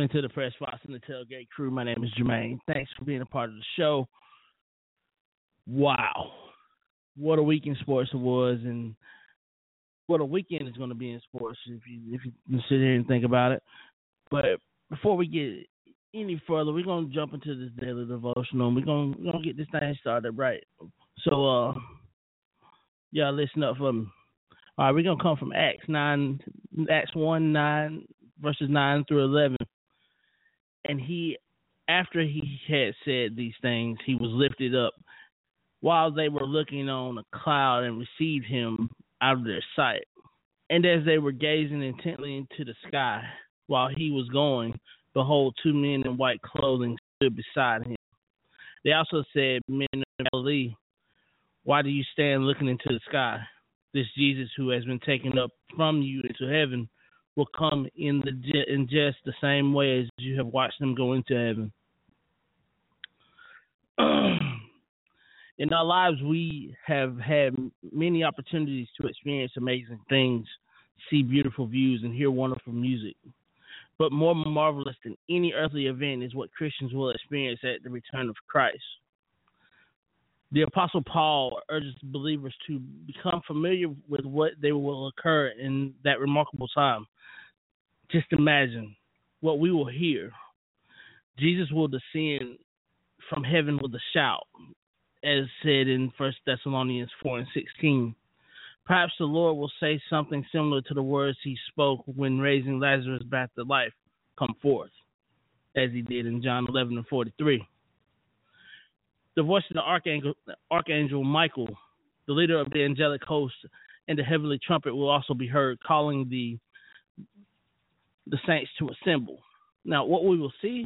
Welcome into the Fresh Fox and the Tailgate Crew. My name is Jermaine. Thanks for being a part of the show. Wow, what a weekend sports it was, and what a weekend is going to be in sports if you if you sit here and think about it. But before we get any further, we're gonna jump into this daily devotional. We're gonna we're gonna get this thing started right. So, uh, y'all listen up for me. All right, we're gonna come from Acts nine, Acts one nine verses nine through eleven, and he, after he had said these things, he was lifted up, while they were looking on a cloud and received him out of their sight. And as they were gazing intently into the sky while he was going, behold, two men in white clothing stood beside him. They also said, Men of Galilee, why do you stand looking into the sky? This Jesus who has been taken up from you into heaven will come in the in just the same way as you have watched them go into heaven. in our lives, we have had many opportunities to experience amazing things, see beautiful views, and hear wonderful music. But more marvelous than any earthly event is what Christians will experience at the return of Christ. The Apostle Paul urges believers to become familiar with what they will occur in that remarkable time. Just imagine what we will hear. Jesus will descend from heaven with a shout, as said in First Thessalonians four and sixteen. Perhaps the Lord will say something similar to the words he spoke when raising Lazarus back to life, come forth, as he did in John eleven and forty three. The voice of the archangel, archangel Michael, the leader of the angelic host, and the heavenly trumpet will also be heard, calling the the saints to assemble. Now, what we will see,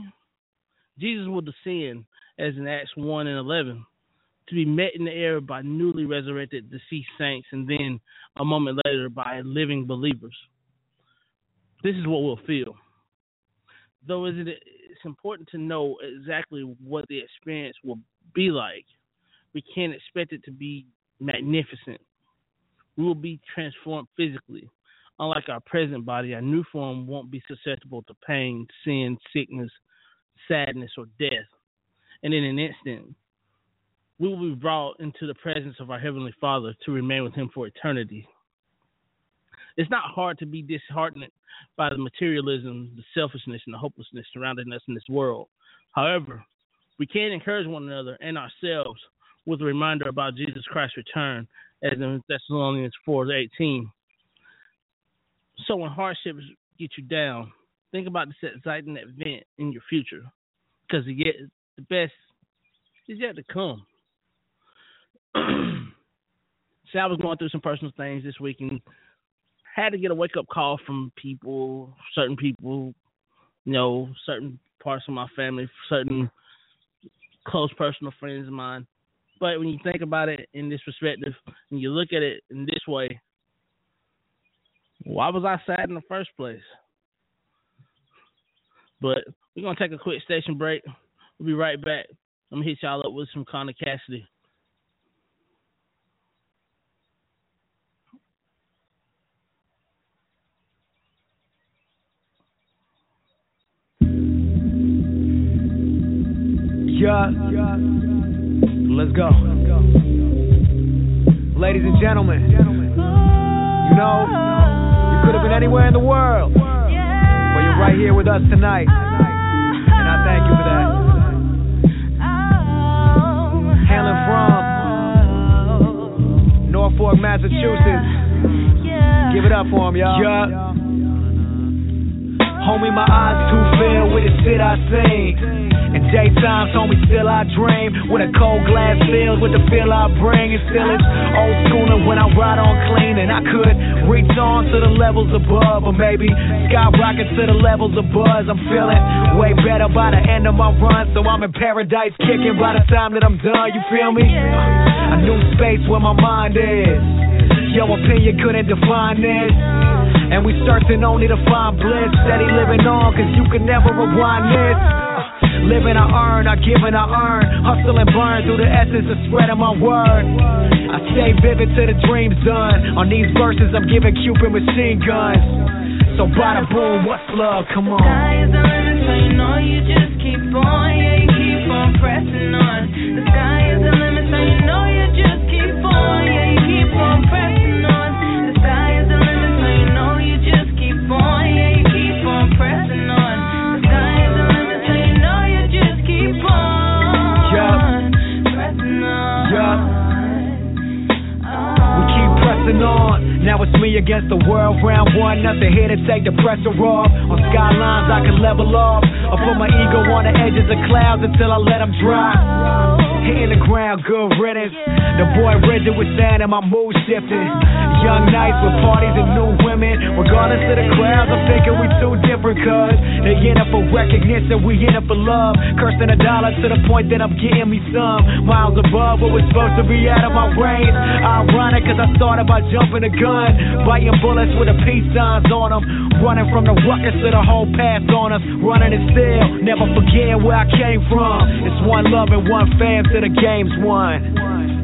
Jesus will descend, as in Acts 1 and 11, to be met in the air by newly resurrected deceased saints, and then a moment later by living believers. This is what we'll feel. Though it, it's important to know exactly what the experience will be like. We can't expect it to be magnificent. We will be transformed physically. Unlike our present body, our new form won't be susceptible to pain, sin, sickness, sadness, or death. And in an instant, we will be brought into the presence of our Heavenly Father to remain with Him for eternity. It's not hard to be disheartened by the materialism, the selfishness, and the hopelessness surrounding us in this world. However, we can encourage one another and ourselves with a reminder about Jesus Christ's return, as in Thessalonians 4 18. So when hardships get you down, think about this exciting event in your future because the, the best is yet to come. See, I was going through some personal things this week and had to get a wake up call from people, certain people, you know, certain parts of my family, certain close personal friends of mine. But when you think about it in this perspective and you look at it in this way, why was I sad in the first place? But we're gonna take a quick station break. We'll be right back. I'm gonna hit y'all up with some Connor Cassidy. Yeah. Let's go. Ladies and gentlemen, you know, could have been anywhere in the world, but you're right here with us tonight. And I thank you for that. Hailing from Norfolk, Massachusetts. Give it up for him, y'all. Yeah. Homie, my eyes too filled with the shit I seen. In daytimes, homie, still I dream. With a cold glass filled with the feel I bring. It still is old schooler when I ride on clean. And I could reach on to the levels above. Or maybe skyrocket to the levels of buzz. I'm feeling way better by the end of my run. So I'm in paradise kicking by the time that I'm done. You feel me? A new space where my mind is. Your opinion couldn't define this. And we searching only to find bliss. Steady living on, cause you can never rewind this. Living, I earn, I give and I earn. Hustle and burn through the essence of spreading my word. I stay vivid till the dream's done. On these verses, I'm giving Cupid machine guns. So bada boom, what's love? Come on. Sky is the limit, so you know you just keep on. Yeah, you keep on pressing on. The sky is the limit, so you know you just keep on. Yeah, you keep on pressing against the world, round one. Nothing here to take the pressure off. On skylines, I can level off. I put my ego on the edges of clouds until I let them dry. Hitting the ground, good riddance. The boy rigid was saying, and my mood shifting. Young nights with parties and new women. Regardless of the crowds, I'm thinking we too different, cuz they in it for recognition, we in it for love. Cursing a dollar to the point that I'm getting me some. Miles above what was supposed to be out of my range. Ironic, cause I thought about jumping the gun. Biting bullets with the peace signs on them. Running from the ruckus to the whole path on us. Running it still, never forgetting where I came from. It's one love and one fam till the game's won.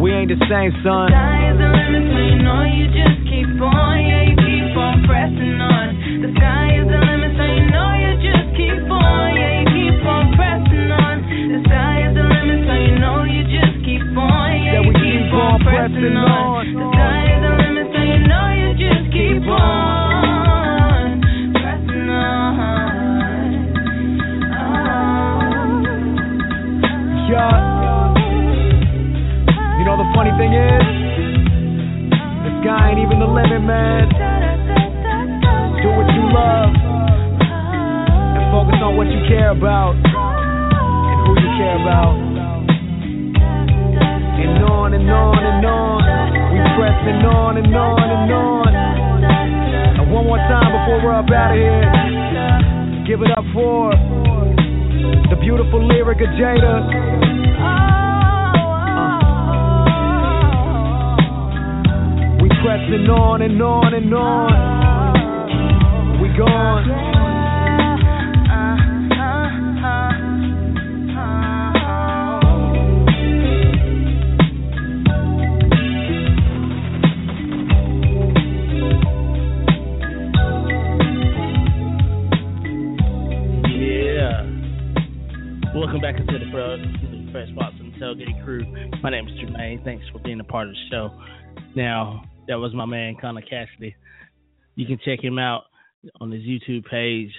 We ain't the same, son. The Sky is the limit, so you know you just keep on. Yeah, you keep on pressing on. The sky is the limit, so you know you just keep on. Yeah, you keep on pressing on. The sky is the limit, so you know you just keep on. Yeah, you keep on pressing on. The sky even the limit, man. Do what you love and focus on what you care about and who you care about. And on and on and on, we pressing on and on and on. And one more time before we're up out of here, give it up for the beautiful lyric of Jada. Pressing on and on and on. We gone. Yeah. Welcome back into the Pro Fresh Spots and Tailgate Crew. My name is Jermaine. Thanks for being a part of the show. Now, that was my man Connor Cassidy. You can check him out on his YouTube page,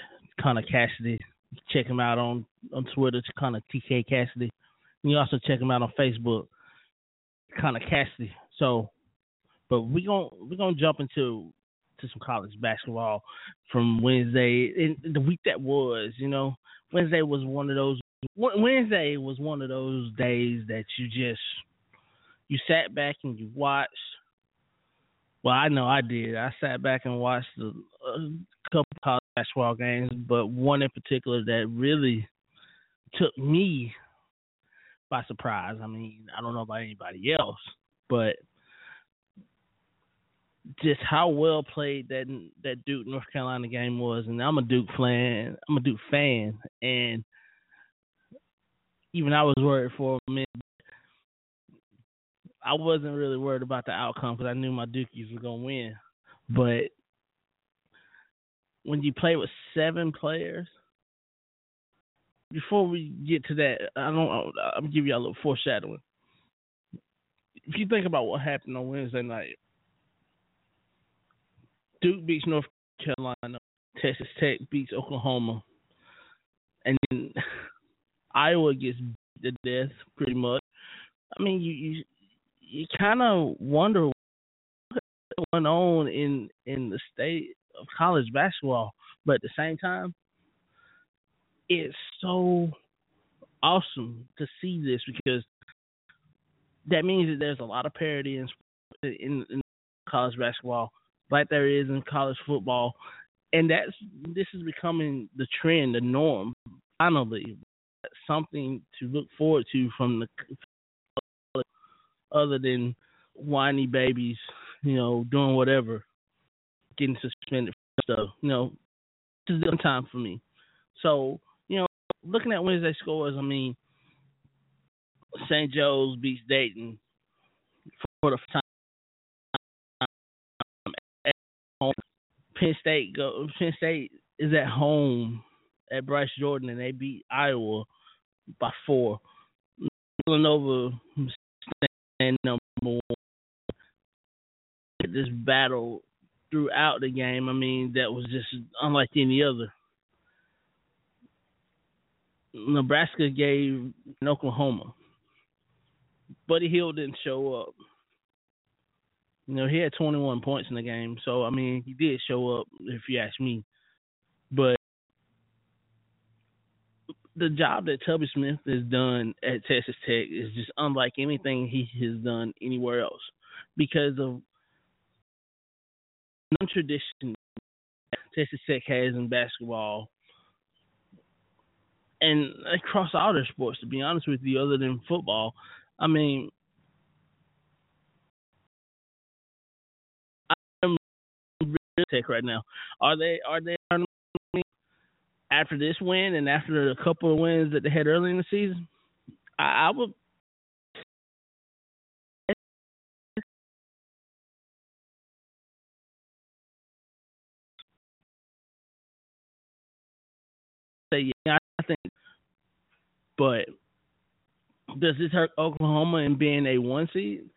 Connor Cassidy. Check him out on, on Twitter, Connor TK Cassidy. And you also check him out on Facebook, Connor Cassidy. So, but we gon' we're gonna jump into to to some college basketball from Wednesday and the week that was. You know, Wednesday was one of those. Wednesday was one of those days that you just you sat back and you watched. Well, I know I did. I sat back and watched a, a uh, couple college basketball games, but one in particular that really took me by surprise. I mean, I don't know about anybody else, but just how well played that that Duke North Carolina game was, and I'm a Duke fan. I'm a Duke fan, and even I was worried for a minute. I wasn't really worried about the outcome because I knew my Dukies were gonna win. But when you play with seven players, before we get to that, I don't. I'm give you a little foreshadowing. If you think about what happened on Wednesday night, Duke beats North Carolina, Texas Tech beats Oklahoma, and then Iowa gets beat to death pretty much. I mean, you you, you kind of wonder what's going on in in the state of college basketball, but at the same time, it's so awesome to see this because that means that there's a lot of parity in in, in college basketball, like there is in college football, and that's this is becoming the trend, the norm. Finally, something to look forward to from the other than whiny babies, you know, doing whatever, getting suspended for stuff. You know, this is the time for me. So, you know, looking at Wednesday scores, I mean, St. Joe's beats Dayton for the time. Penn State go. Penn State is at home at Bryce Jordan, and they beat Iowa by four. Villanova stand number one. This battle throughout the game, I mean, that was just unlike any other. Nebraska gave Oklahoma. Buddy Hield didn't show up. You know, he had 21 points in the game, so I mean, he did show up if you ask me. But the job that Tubby Smith has done at Texas Tech is just unlike anything he has done anywhere else because of non-tradition Texas Tech has in basketball and across all their sports. To be honest with you, other than football, I mean, I'm Tech right now. Are they? Are they? After this win and after a couple of wins that they had early in the season, I, I would say yeah, I think, but does this hurt Oklahoma in being a one seed?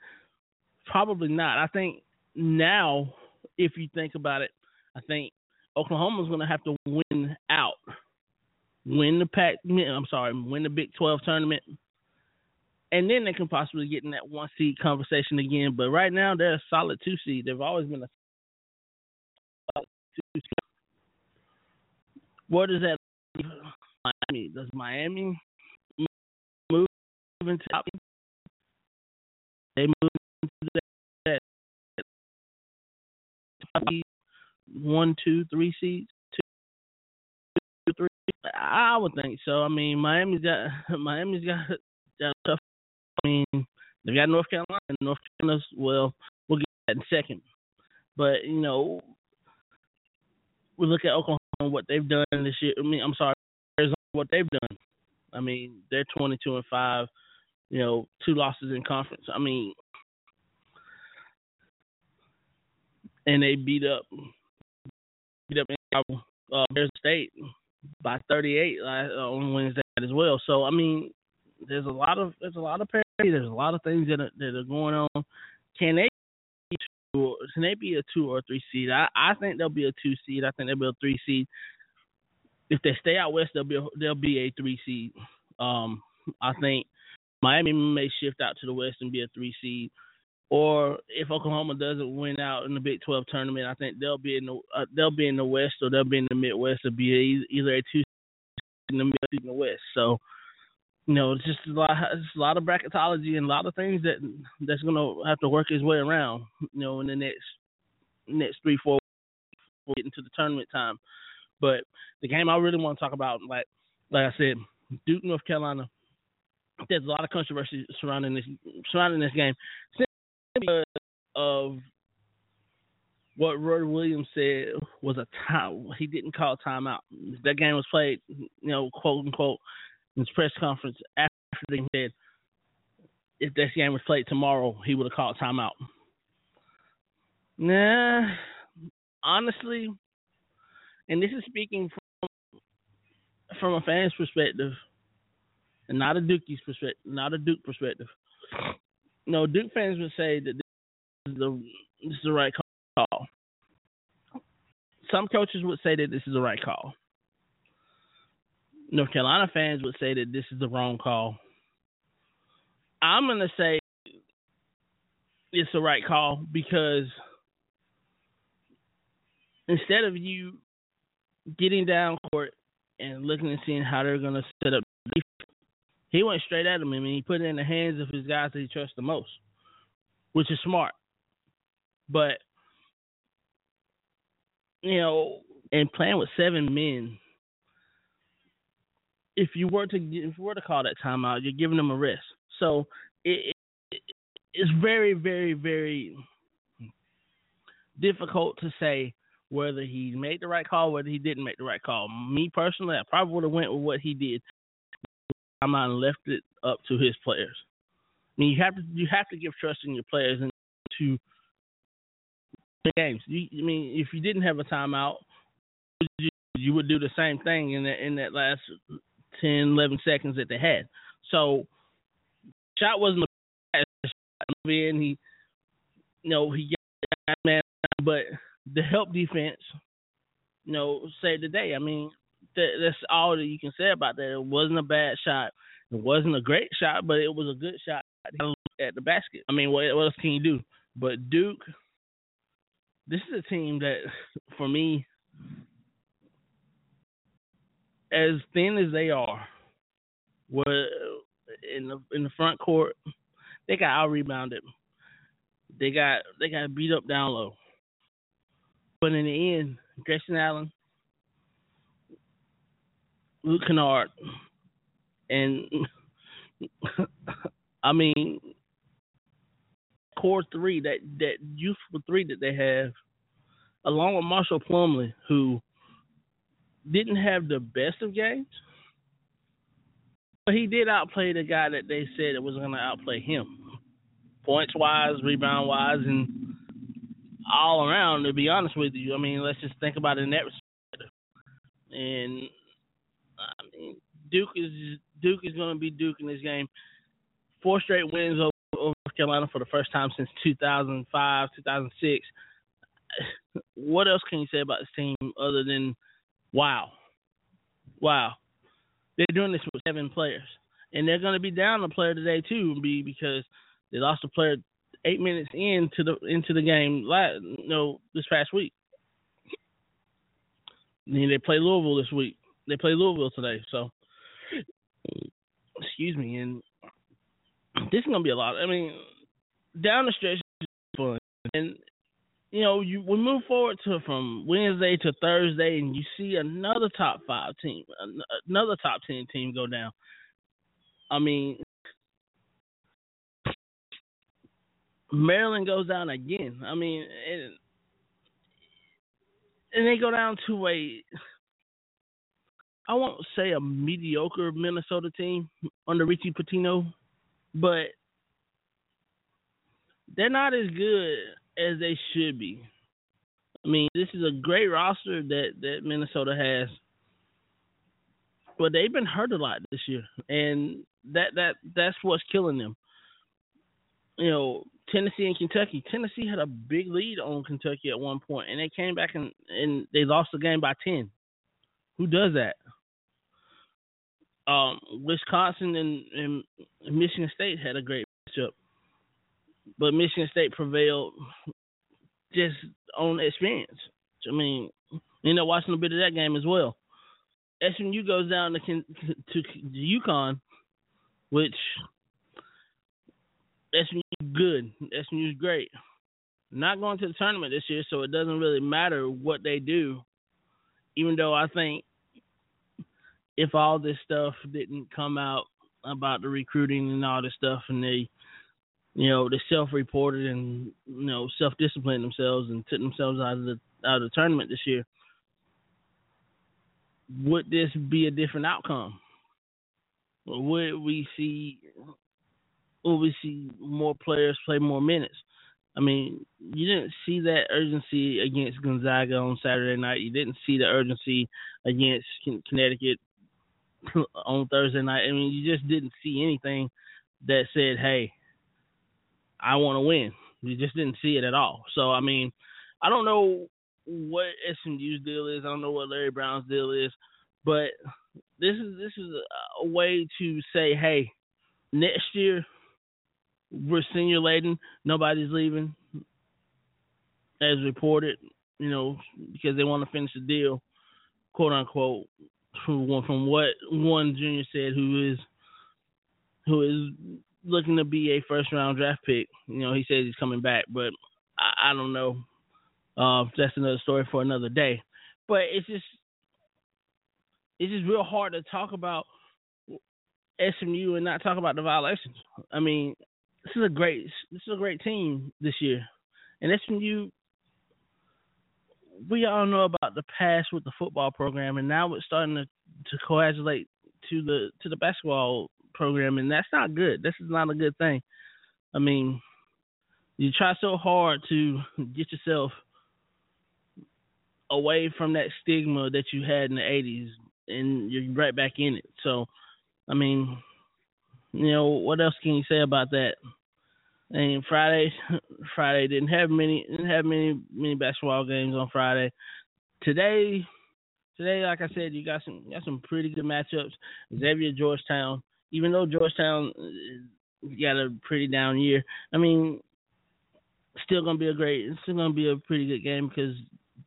Probably not. I think now, if you think about it, I think Oklahoma's going to have to win out, win the Pac. I'm sorry, win the Big 12 tournament, and then they can possibly get in that one seed conversation again. But right now, they're a solid two seed. They've always been a solid two seed. Where does that leave Miami? Does Miami move into top? They move into that, one, two, three seeds, three. I would think so. I mean, Miami's got Miami's got, got tough. I mean, they've got North Carolina. And North Carolina's well, we'll get that in second. But you know, we look at Oklahoma what they've done this year. I mean, I'm sorry, Arizona what they've done. I mean, they're 22 and five. You know, two losses in conference. I mean, and they beat up beat up uh, Bears State by 38 last, uh, on Wednesday as well. So I mean, there's a lot of there's a lot of parity. There's a lot of things that are, that are going on. Can they can they be a two or a three seed? I I think they'll be a two seed. I think they'll be a three seed. If they stay out west, they'll be a, they'll be a three seed. Um, I think Miami may shift out to the west and be a three seed. Or if Oklahoma doesn't win out in the Big 12 tournament, I think they'll be in the uh, they'll be in the West or they'll be in the Midwest. It'll be either a two in the in the West. So you know, it's just a lot, a lot of bracketology and a lot of things that that's gonna have to work its way around. You know, in the next next three four weeks, getting to the tournament time. But the game I really want to talk about, like like I said, Duke North Carolina. There's a lot of controversy surrounding this surrounding this game because of what Roy Williams said was a time he didn't call timeout. That game was played, you know, quote unquote in his press conference after they said if this game was played tomorrow, he would have called timeout. Nah, honestly, and this is speaking from from a fan's perspective, and not a Dukie's perspective, not a Duke perspective. No, Duke fans would say that this is the this is the right call. Some coaches would say that this is the right call. North Carolina fans would say that this is the wrong call. I'm to say it's the right call because instead of you getting down court and looking and seeing how they're to set up, he went straight at him. Mean, he put it in the hands of his guys that he trusts the most, which is smart. But, you know, and playing with seven men if you were to if you were to call that timeout, you're giving them a rest. So it, it it's very very very difficult to say whether he made the right call, whether he didn't make the right call. Me personally, I probably would have went with what he did. I'm not left it up to his players. I mean, you have to you have to give trust in your players and to the games. You, I mean, if you didn't have a timeout, you, you would do the same thing in that in that last 10, 11 seconds that they had. So, shot wasn't a. And he, you know, he got man, but the help defense, you know, saved the day. I mean, that, that's all that you can say about that. It wasn't a bad shot. It wasn't a great shot, but it was a good shot at the basket. I mean, what, what else can you do? But Duke, this is a team that, for me, as thin as they are, were in the in the front court, they got out rebounded. They got they got beat up down low. But in the end, Grayson Allen, Luke Kennard, and I mean core three that that youthful three that they have, along with Marshall Plumlee, who didn't have the best of games, but he did outplay the guy that they said it was going to outplay him, points wise, rebound wise, and all around. To be honest with you, I mean, let's just think about it in that perspective. And Duke is Duke is going to be Duke in this game. Four straight wins over, over Carolina for the first time since 2005, 2006. What else can you say about this team other than Wow. Wow. They're doing this with seven players. And they're going to be down a player today, too, be because they lost a player eight minutes into the into the game last, you know, this past week. And then they play Louisville this week. They play Louisville today. So, excuse me. And this is to be a lot. I mean, down the stretch, fun. And you know, you we move forward to from Wednesday to Thursday, and you see another top five team, another top ten team go down. I mean, Maryland goes down again. I mean, and, and they go down to a, I won't say a mediocre Minnesota team under Richie Pitino, but they're not as good as they should be. I mean, this is a great roster that that Minnesota has, but they've been hurt a lot this year, and that that that's what's killing them. You know, Tennessee and Kentucky. Tennessee had a big lead on Kentucky at one point, and they came back and and they lost the game by ten. Who does that? Um, Wisconsin and, and Michigan State had a great matchup but Michigan State prevailed just on experience. I mean, you know, watching a bit of that game as well. SMU goes down to to, to UConn, which SMU good. SMU is great. Not going to the tournament this year, so it doesn't really matter what they do. Even though I think if all this stuff didn't come out about the recruiting and all this stuff, and they, you know, they self-reported and you know self-disciplined themselves and took themselves out of the out of the tournament this year, would this be a different outcome? Would we see would we see more players play more minutes? I mean, you didn't see that urgency against Gonzaga on Saturday night. You didn't see the urgency against Connecticut on Thursday night. I mean, you just didn't see anything that said, "Hey, I want to win." You just didn't see it at all. So, I mean, I don't know what SMU's deal is. I don't know what Larry Brown's deal is, but this is this is a, way to say, "Hey, next year we're senior laden. Nobody's leaving, as reported. You know, because they want to finish the deal, quote unquote. From from what one junior said, who is who is looking to be a first round draft pick. You know, he says he's coming back, but I, I don't know. Uh, that's another story for another day. But it's just it's just real hard to talk about SMU and not talk about the violations. I mean, this is a great this is a great team this year, and SMU. We all know about the past with the football program, and now it's starting to to coagulate to the to the basketball program, and that's not good. This is not a good thing. I mean, you try so hard to get yourself away from that stigma that you had in the '80s, and you're right back in it. So, I mean, you know, what else can you say about that? And Friday, Friday didn't have many didn't have many many basketball games on Friday. Today, today, like I said, you got some you got some pretty good matchups. Xavier Georgetown, even though Georgetown uh, got a pretty down year, I mean, still gonna be a great, it's still gonna be a pretty good game because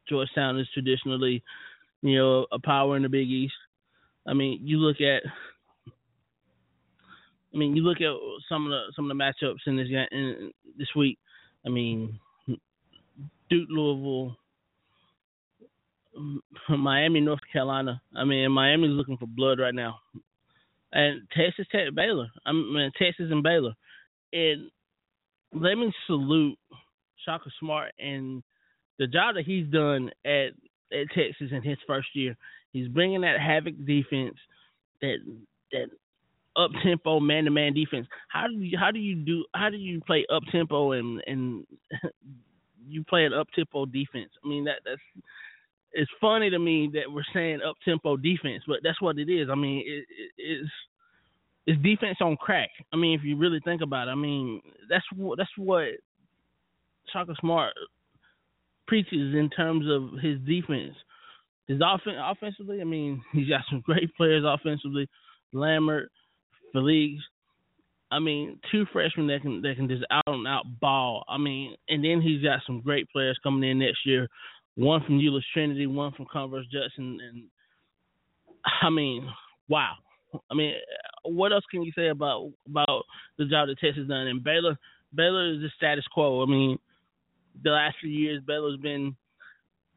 Georgetown is traditionally, you know, a power in the Big East. I mean, you look at I mean, you look at some of the some of the matchups in this in this week. I mean, Duke, Louisville, Miami, North Carolina. I mean, Miami's looking for blood right now, and Texas Tech, Baylor. I mean, Texas and Baylor. And let me salute Shaka Smart and the job that he's done at at Texas in his first year. He's bringing that havoc defense that that up tempo man to man defense. How do you how do you do how do you play up tempo and and you play an up tempo defense? I mean that that's it's funny to me that we're saying up tempo defense, but that's what it is. I mean it, it, it's it's defense on crack. I mean if you really think about it, I mean that's what that's what Shaka Smart preaches in terms of his defense. His offense offensively, I mean he's got some great players offensively. Lammert, Felix. I mean, two freshmen that can that can just out and out ball. I mean, and then he's got some great players coming in next year. One from Euless Trinity, one from Converse Judson, and I mean, wow. I mean, what else can you say about about the job that Texas done? And Baylor, Baylor is the status quo. I mean, the last few years, Baylor's been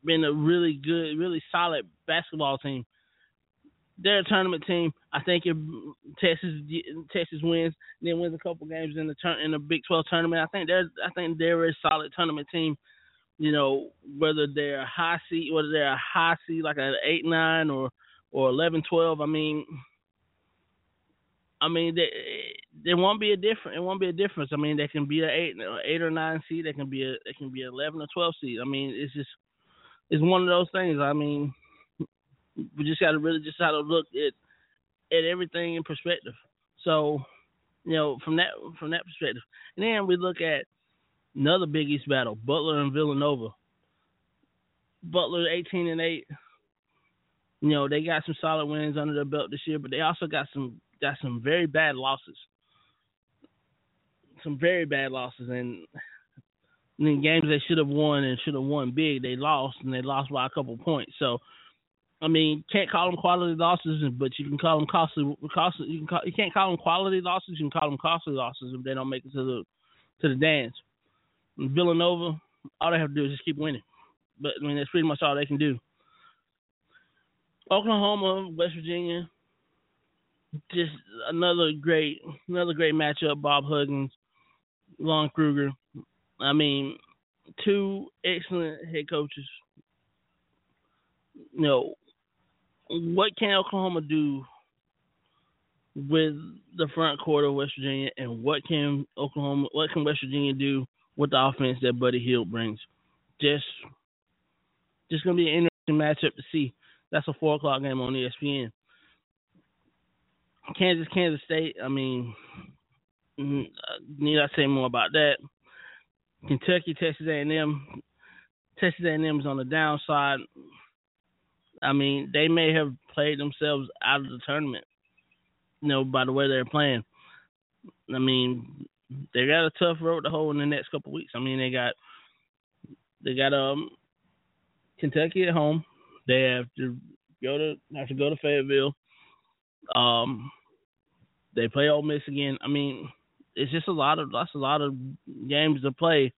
been a really good, really solid basketball team they're a tournament team. I think if Texas Texas wins, then wins a couple games in the turn in the Big Twelve tournament, I think they're I think they're a solid tournament team. You know, whether they're a high seed, whether they're a high seed like an eight nine or or eleven twelve. I mean, I mean they there won't be a difference. It won't be a difference. I mean, they can be an eight eight or nine seed. They can be a they can be eleven or twelve seed. I mean, it's just it's one of those things. I mean we just got to really just how to look at at everything in perspective. So, you know, from that from that perspective, and then we look at another Big East battle: Butler and Villanova. Butler eighteen and eight. You know, they got some solid wins under their belt this year, but they also got some got some very bad losses. some very bad losses, and in games they should have won and should have won big, they lost, and they lost by a couple points. So, I mean, can't call them quality losses, but you can call them costly. Costly. You can call, you can't call them quality losses. You can call them costly losses if they don't make it to the to the dance. And Villanova, all they have to do is just keep winning. But I mean, that's pretty much all they can do. Oklahoma, West Virginia, just another great, another great matchup. Bob Huggins, Lon Kruger. I mean, two excellent head coaches. You know, what can Oklahoma do with the front court of West Virginia, and what can Oklahoma, what can West Virginia do with the offense that Buddy Hield brings? Just, just gonna be an interesting matchup to see. That's a four o'clock game on ESPN. Kansas, Kansas State. I mean, mm, need I say more about that? Kentucky, Texas A&M. Texas A&M is on the downside. I mean, they may have played themselves out of the tournament, you know, by the way they're playing. I mean, they got a tough road to hoe in the next couple weeks. I mean, they got they got um Kentucky at home. They have to go to have to go to Fayetteville. Um, they play Ole Miss again. I mean, it's just a lot of that's a lot of games to play.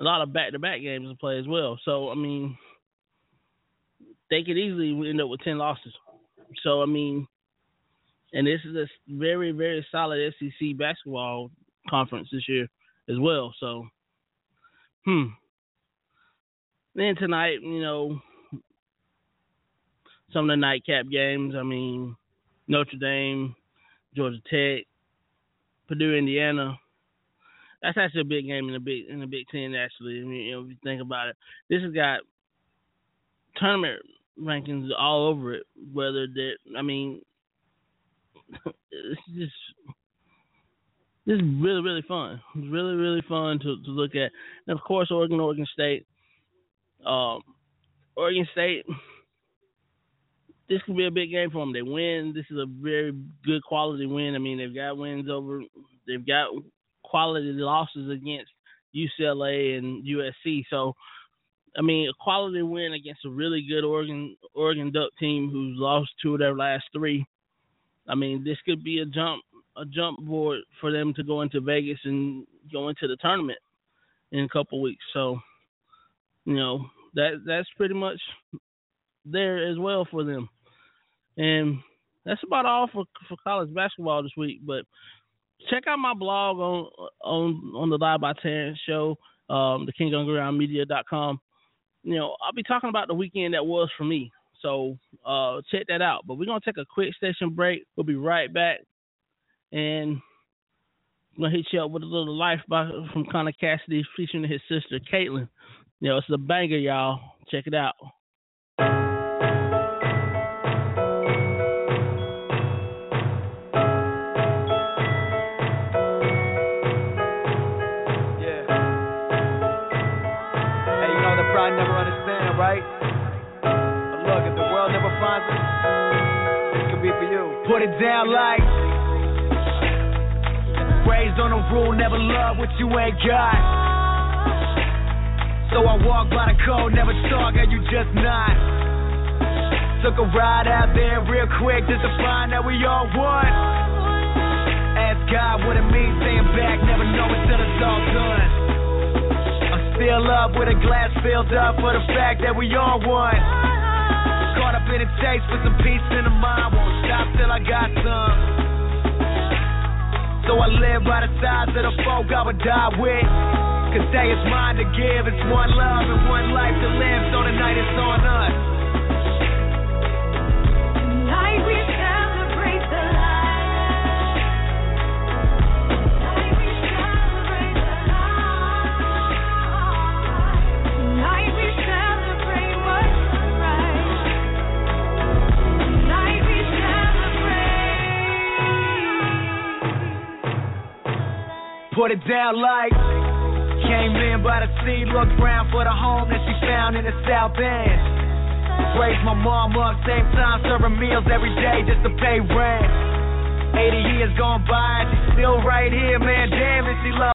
A lot of back to back games to play as well. So I mean, they could easily end up with ten losses. So I mean, and this is a very very solid SEC basketball conference this year as well. So, hmm. Then tonight, you know, some of the nightcap games. I mean, Notre Dame, Georgia Tech, Purdue, Indiana. That's actually a big game in the big in the Big Ten. Actually, I mean, if you think about it, this has got tournament rankings all over it. Whether that, I mean, it's just this is really really fun. It's really really fun to to look at. And of course, Oregon, Oregon State. Um, Oregon State this could be a big game for them. They win. This is a very good quality win. I mean, they've got wins over. They've got quality losses against UCLA and USC. So, I mean, a quality win against a really good Oregon Oregon Duck team who's lost two of their last three. I mean, this could be a jump a jump board for them to go into Vegas and go into the tournament in a couple weeks. So, you know, that that's pretty much there as well for them. And that's about all for for college basketball this week. But check out my blog on on on the Live by Terrence show, um, the kingungaroundmedia.com. You know, I'll be talking about the weekend that was for me. So uh, check that out. But we're gonna take a quick station break. We'll be right back, and I'm gonna hit you up with a little life by from Connor Cassidy featuring his sister Caitlin. You know, it's a banger, y'all. Check it out. Down like raised on a rule, never love what you ain't got. So I walk by the code, never talk, and you just not. Took a ride out there real quick just to find that we all won. Ask God what it means staying back, never know until it's all done I'm still up with a glass filled up for the fact that we all won. Caught up in a chase with some peace in the mind, won't stop till I got some. So I live by the sides of the folk I would die with. Cause day is mine to give, it's one love and one life to live, so tonight it's on us. put it down like. Came in by the sea, looked round for the home that she found in the South End. Raised my mom up, same time, serving meals every day just to pay rent. 80 years gone by, and she's still right here, man. Damn it, she loves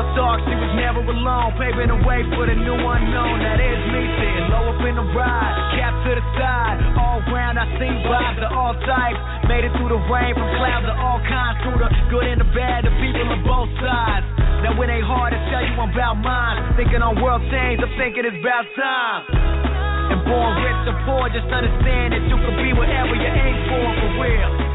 self dark, she was never alone. Paving the way for the new unknown. Now me sitting low up in the ride, cap to the side. All round, I see vibes of all types. Made it through the rain, from clouds of all kinds. Through the good and the bad, the people on both sides. Now it ain't hard to tell you I'm about mine. Thinking on world change, I'm thinking it's about time. And born rich or poor, just understand that you can be whatever you aim for for real.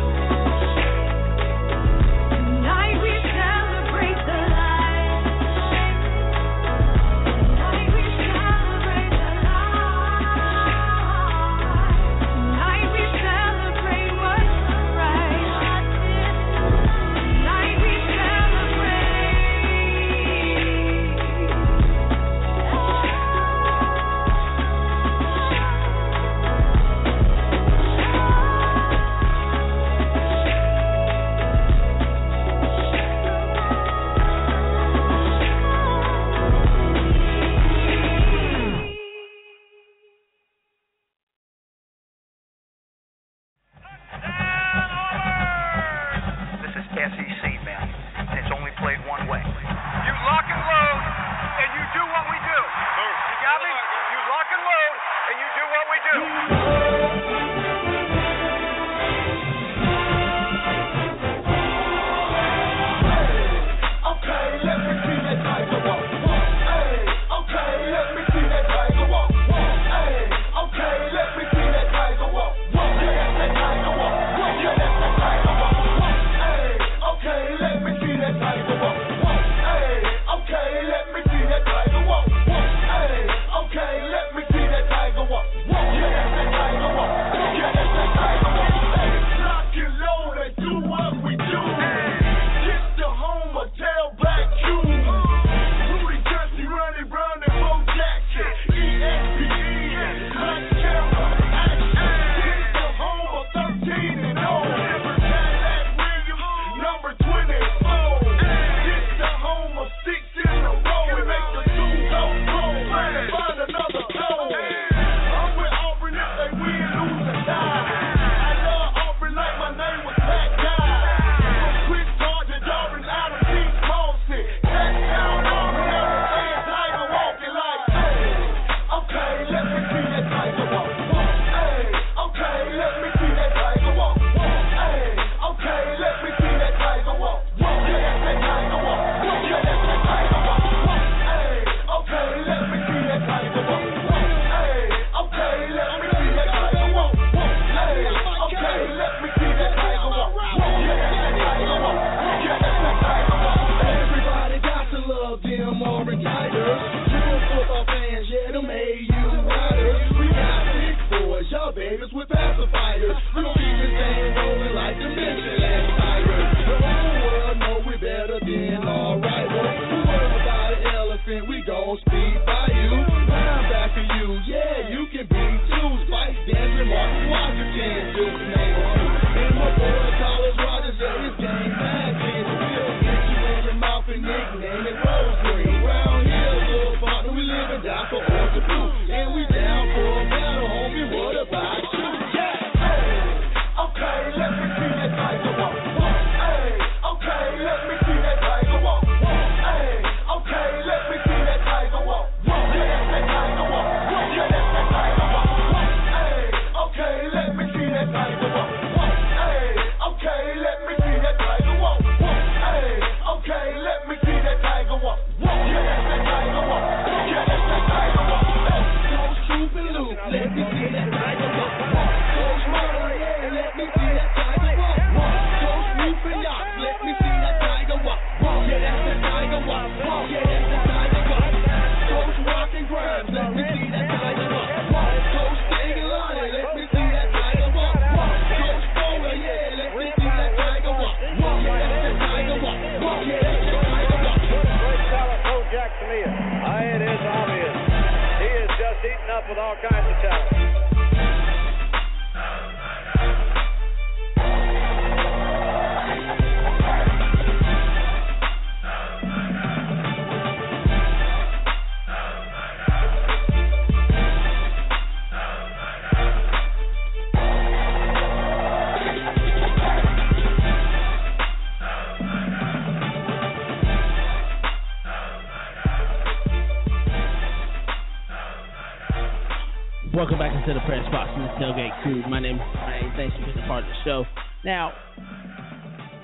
To the Press Box and the Tailgate Crew. My name is Brian. Thanks for being a part of the show. Now,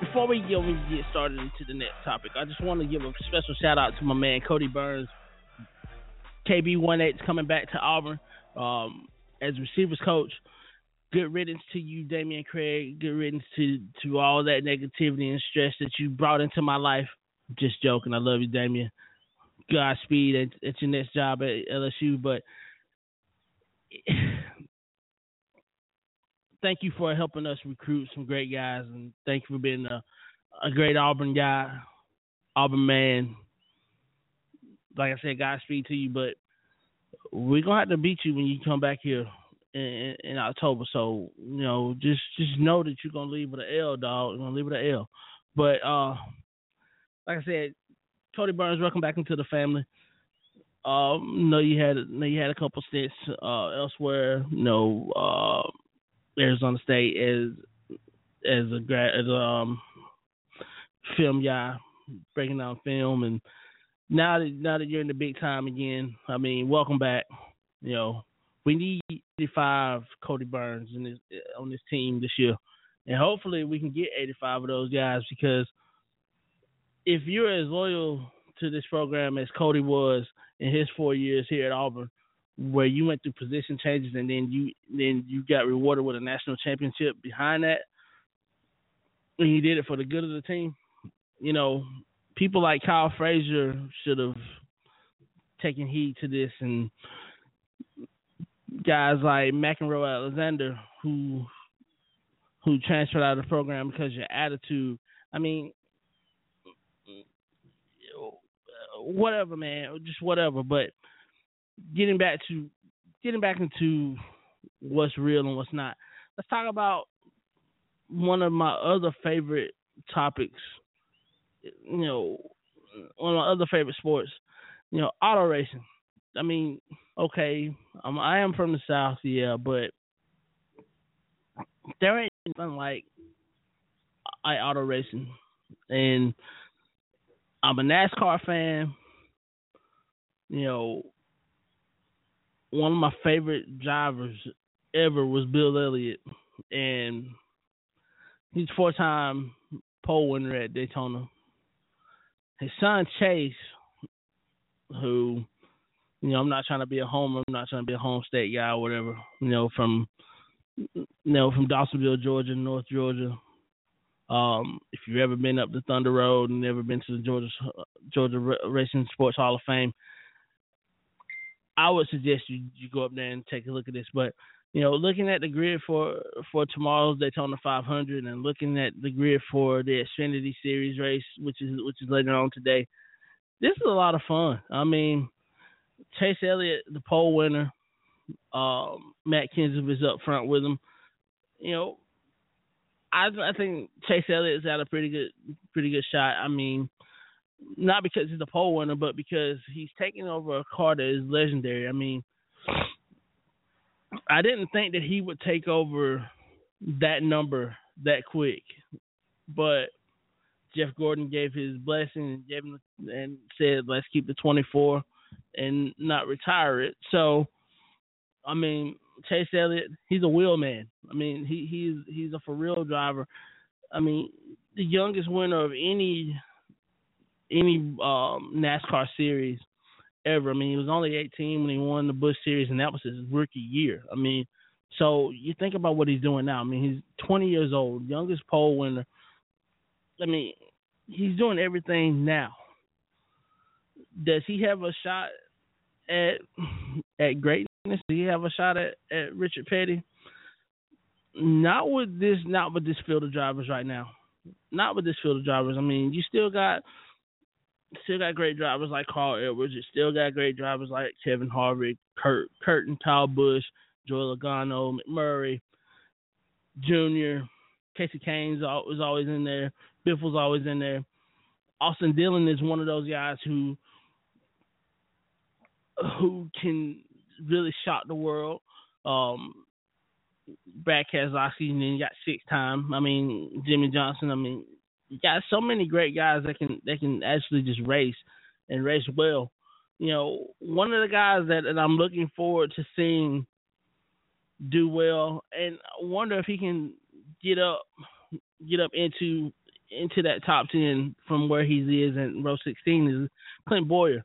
before we get, started into the next topic, I just want to give a special shout out to my man Kodi Burns. KB18 is coming back to Auburn um, as receivers coach. Good riddance to you, Dameyune Craig. Good riddance to, to all that negativity and stress that you brought into my life. Just joking. I love you, Damian. Godspeed at, at your next job at LSU. But thank you for helping us recruit some great guys, and thank you for being a, a great Auburn guy, Auburn man. Like I said, Godspeed to you, but we're gonna have to beat you when you come back here in, in October. So you know, just just know that you're gonna leave with an L, dog. You're gonna leave with an L. But uh, like I said, Kodi Burns, welcome back into the family. Um, know you had know you had a couple stints uh, elsewhere. You know, uh, Arizona State as as a grad as a um, film guy, breaking down film, and now that now that you're in the big time again, I mean, welcome back. You know, we need 85 Kodi Burns in this, on this team this year, and hopefully we can get 85 of those guys because if you're as loyal to this program as Cody was in his four years here at Auburn, where you went through position changes and then you then you got rewarded with a national championship behind that, and you did it for the good of the team. You know, people like Kiehl Frazier should have taken heed to this, and guys like McEnroe Alexander who who transferred out of the program because your attitude. I mean, whatever, man, just whatever. But getting back to getting back into what's real and what's not. Let's talk about one of my other favorite topics. You know, one of my other favorite sports. You know, auto racing. I mean, okay, um, I am from the south, yeah, but there ain't nothing like I auto racing, and I'm a NASCAR fan. You know, one of my favorite drivers ever was Bill Elliott, and he's four time pole winner at Daytona. His son Chase, who, you know, I'm not trying to be a homer, I'm not trying to be a home state guy or whatever, you know, from you know, from Dawsonville, Georgia, North Georgia. Um, if you've ever been up the Thunder Road and never been to the Georgia Georgia Racing Sports Hall of Fame, I would suggest you you go up there and take a look at this. But you know, looking at the grid for for tomorrow's Daytona 500 and looking at the grid for the Xfinity Series race, which is which is later on today, this is a lot of fun. I mean, Chase Elliott, the pole winner, um, Matt Kenseth is up front with him. You know, I I think Chase Elliott's got a pretty good pretty good shot. I mean, not because he's a pole winner, but because he's taking over a car that is legendary. I mean, I didn't think that he would take over that number that quick, but Jeff Gordon gave his blessing and gave him and said, "Let's keep the 24 and not retire it." So, I mean, Chase Elliott, he's a wheel man. I mean, he he's he's a for real driver. I mean, the youngest winner of any any um, NASCAR series ever. I mean, he was only 18 when he won the Busch Series, and that was his rookie year. I mean, so you think about what he's doing now. I mean, he's 20 years old, youngest pole winner. I mean, he's doing everything now. Does he have a shot at at greatness? Do he have a shot at, at Richard Petty? Not with this, not with this field of drivers right now. Not with this field of drivers. I mean, you still got still got great drivers like Carl Edwards. You still got great drivers like Kevin Harvick, Kurt, Curtin, Kyle Busch, Joey Logano, McMurray, Junior, Casey Kahne was always in there. Biff was always in there. Austin Dillon is one of those guys who who can really shock the world. Um, Brad Keselowski, and then you got six time. I mean Jimmie Johnson. I mean you got so many great guys that can that can actually just race and race well. You know, one of the guys that, that I'm looking forward to seeing do well, and I wonder if he can get up get up into into that top ten from where he is in row sixteen is Clint Bowyer.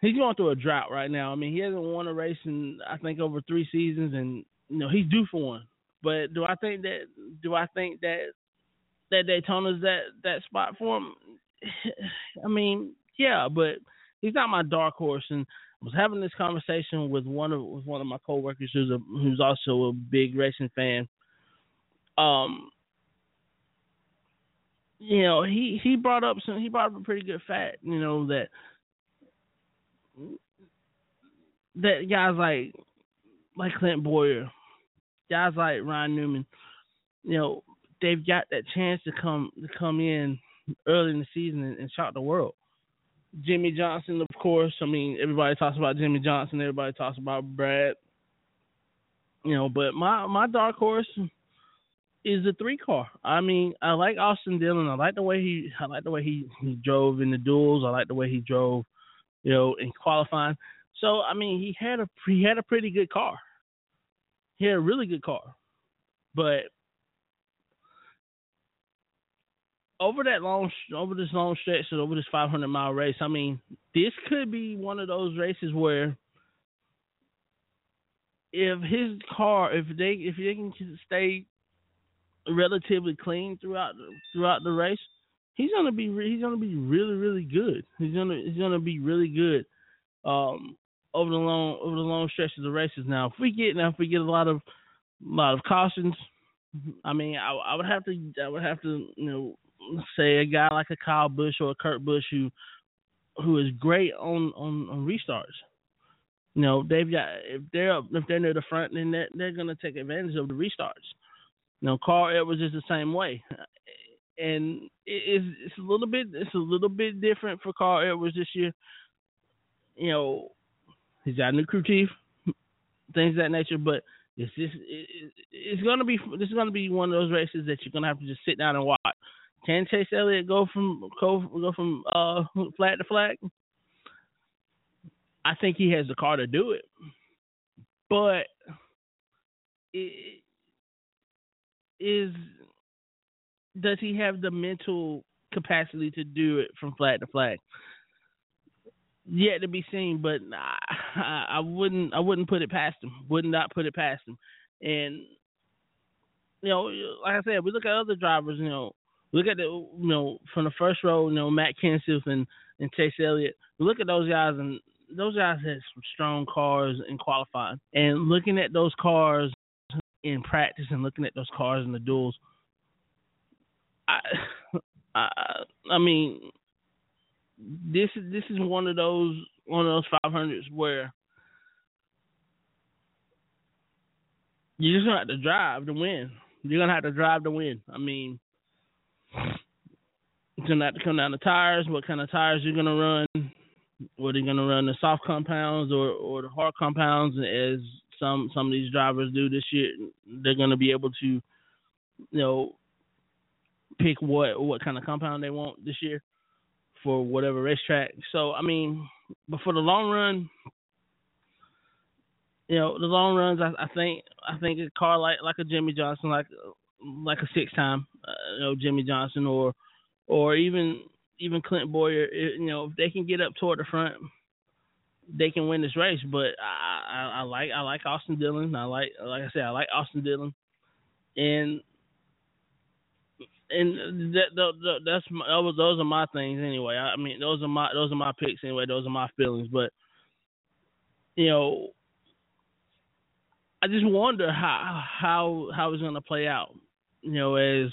He's going through a drought right now. I mean, he hasn't won a race in I think over three seasons, and you know he's due for one. But do I think that do I think that that Daytona's that that spot for him? I mean, yeah, but he's not my dark horse. And I was having this conversation with one of with one of my coworkers who's a who's also a big racing fan. Um, you know, he he brought up some he brought up a pretty good fact. You know that that guys like like Clint Bowyer, guys like Ryan Newman, you know, they've got that chance to come to come in early in the season and, and shock the world. Jimmie Johnson, of course. I mean, everybody talks about Jimmie Johnson. Everybody talks about Brad. You know, but my my dark horse is the three car. I mean, I like Austin Dillon. I like the way he I like the way he, he drove in the duels. I like the way he drove, you know, in qualifying. So I mean, he had a he had a pretty good car. He had a really good car, but over that long over this long stretch and over this 500 mile race, I mean, this could be one of those races where if his car, if they if they can stay relatively clean throughout throughout the race, he's gonna be he's gonna be really really good. He's gonna he's gonna be really good um, over the long over the long stretches of races. Now, if we get now if we get a lot of a lot of cautions, I mean, I, I would have to I would have to you know say a guy like a Kyle Busch or a Kurt Busch who who is great on on, on restarts. You know, they've got if they're if they're near the front, then they're, they're to take advantage of the restarts. You know, Carl Edwards is the same way, and it's it's a little bit it's a little bit different for Carl Edwards this year. You know, he's got a new crew chief, things that nature, but it's just it, it's to be this is to be one of those races that you're to have to just sit down and watch. Can Chase Elliott go from go, go from uh, flat to flat? I think he has the car to do it, but it is does he have the mental capacity to do it from flat to flat? Yet to be seen, but I, I wouldn't I wouldn't put it past him. Would not not put it past him. And you know, like I said, we look at other drivers. You know, look at the you know from the first row. You know, Matt Kenseth and and Chase Elliott. We look at those guys, and those guys had some strong cars in qualifying. And looking at those cars in practice and looking at those cars in the duels, I, I, I mean, this is this is one of those one of those five hundreds where you just gonna have to drive to win. You're gonna have to drive to win. I mean, it's gonna have to come down to tires. What kind of tires you're gonna run? Whether you're gonna run the soft compounds or or the hard compounds, as some some of these drivers do this year. They're gonna be able to, you know, pick what what kind of compound they want this year for whatever racetrack. So I mean, but for the long run, you know, the long runs, I, I think I think a car like like a Jimmie Johnson, like like a six time, uh, you know, Jimmie Johnson, or or even even Clint Bowyer, it, you know, if they can get up toward the front, they can win this race. But I, I, I like I like Austin Dillon. I like like I said, I like Austin Dillon, and and that, that that's my, those those are my things anyway. I mean, those are my those are my picks anyway. Those are my feelings. But you know, I just wonder how how how it's gonna play out. You know, as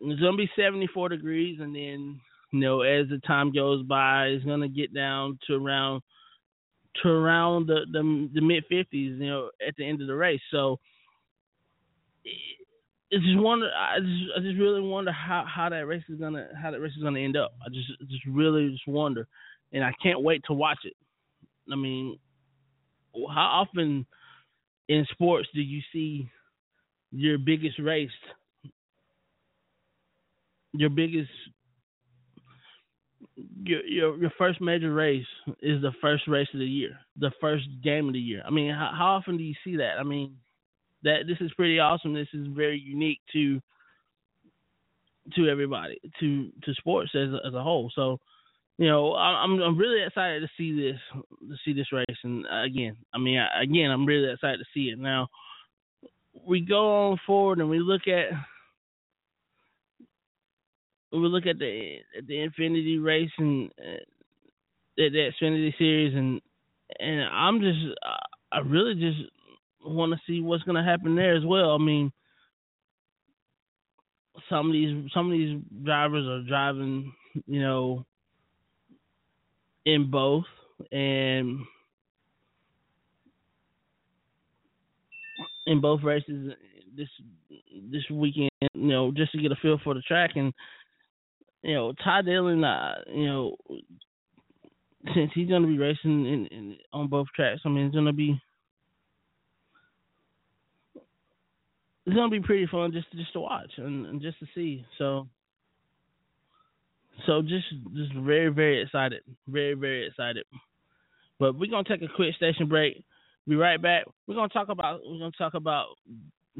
it's gonna be seventy four degrees, and then you know, as the time goes by, it's gonna get down to around to around the the, the mid fifties. You know, at the end of the race. So it's just wonder. I just I just really wonder how how that race is gonna how that race is gonna end up. I just just really just wonder, and I can't wait to watch it. I mean, how often in sports do you see your biggest race, your biggest your, your your first major race is the first race of the year, the first game of the year. I mean, how, how often do you see that? I mean, that this is pretty awesome. This is very unique to to everybody, to to sports as a, as a whole. So, you know, I'm I'm really excited to see this to see this race. And again, I mean, again, I'm really excited to see it. Now, we go on forward and we look at we look at the at the Infinity race and uh, the, the Xfinity series, and and I'm just I really just want to see what's going to happen there as well. I mean, some of these some of these drivers are driving, you know, in both, and in both races this this weekend, you know, just to get a feel for the track and you know, Ty Dillon, uh, you know, since he's going to be racing in, in, on both tracks, I mean, it's going to be it's to be pretty fun just just to watch and, and just to see. So, so just just very very excited, very very excited. But we're gonna take a quick station break. Be right back. We're gonna talk about we're gonna talk about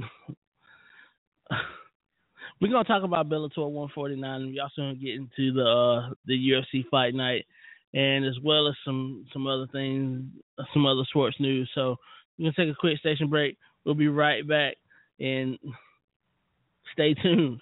we're gonna talk about Bellator 149. We also gonna get into the uh, the UFC fight night, and as well as some some other things, some other sports news. So we're gonna take a quick station break. We'll be right back, and stay tuned.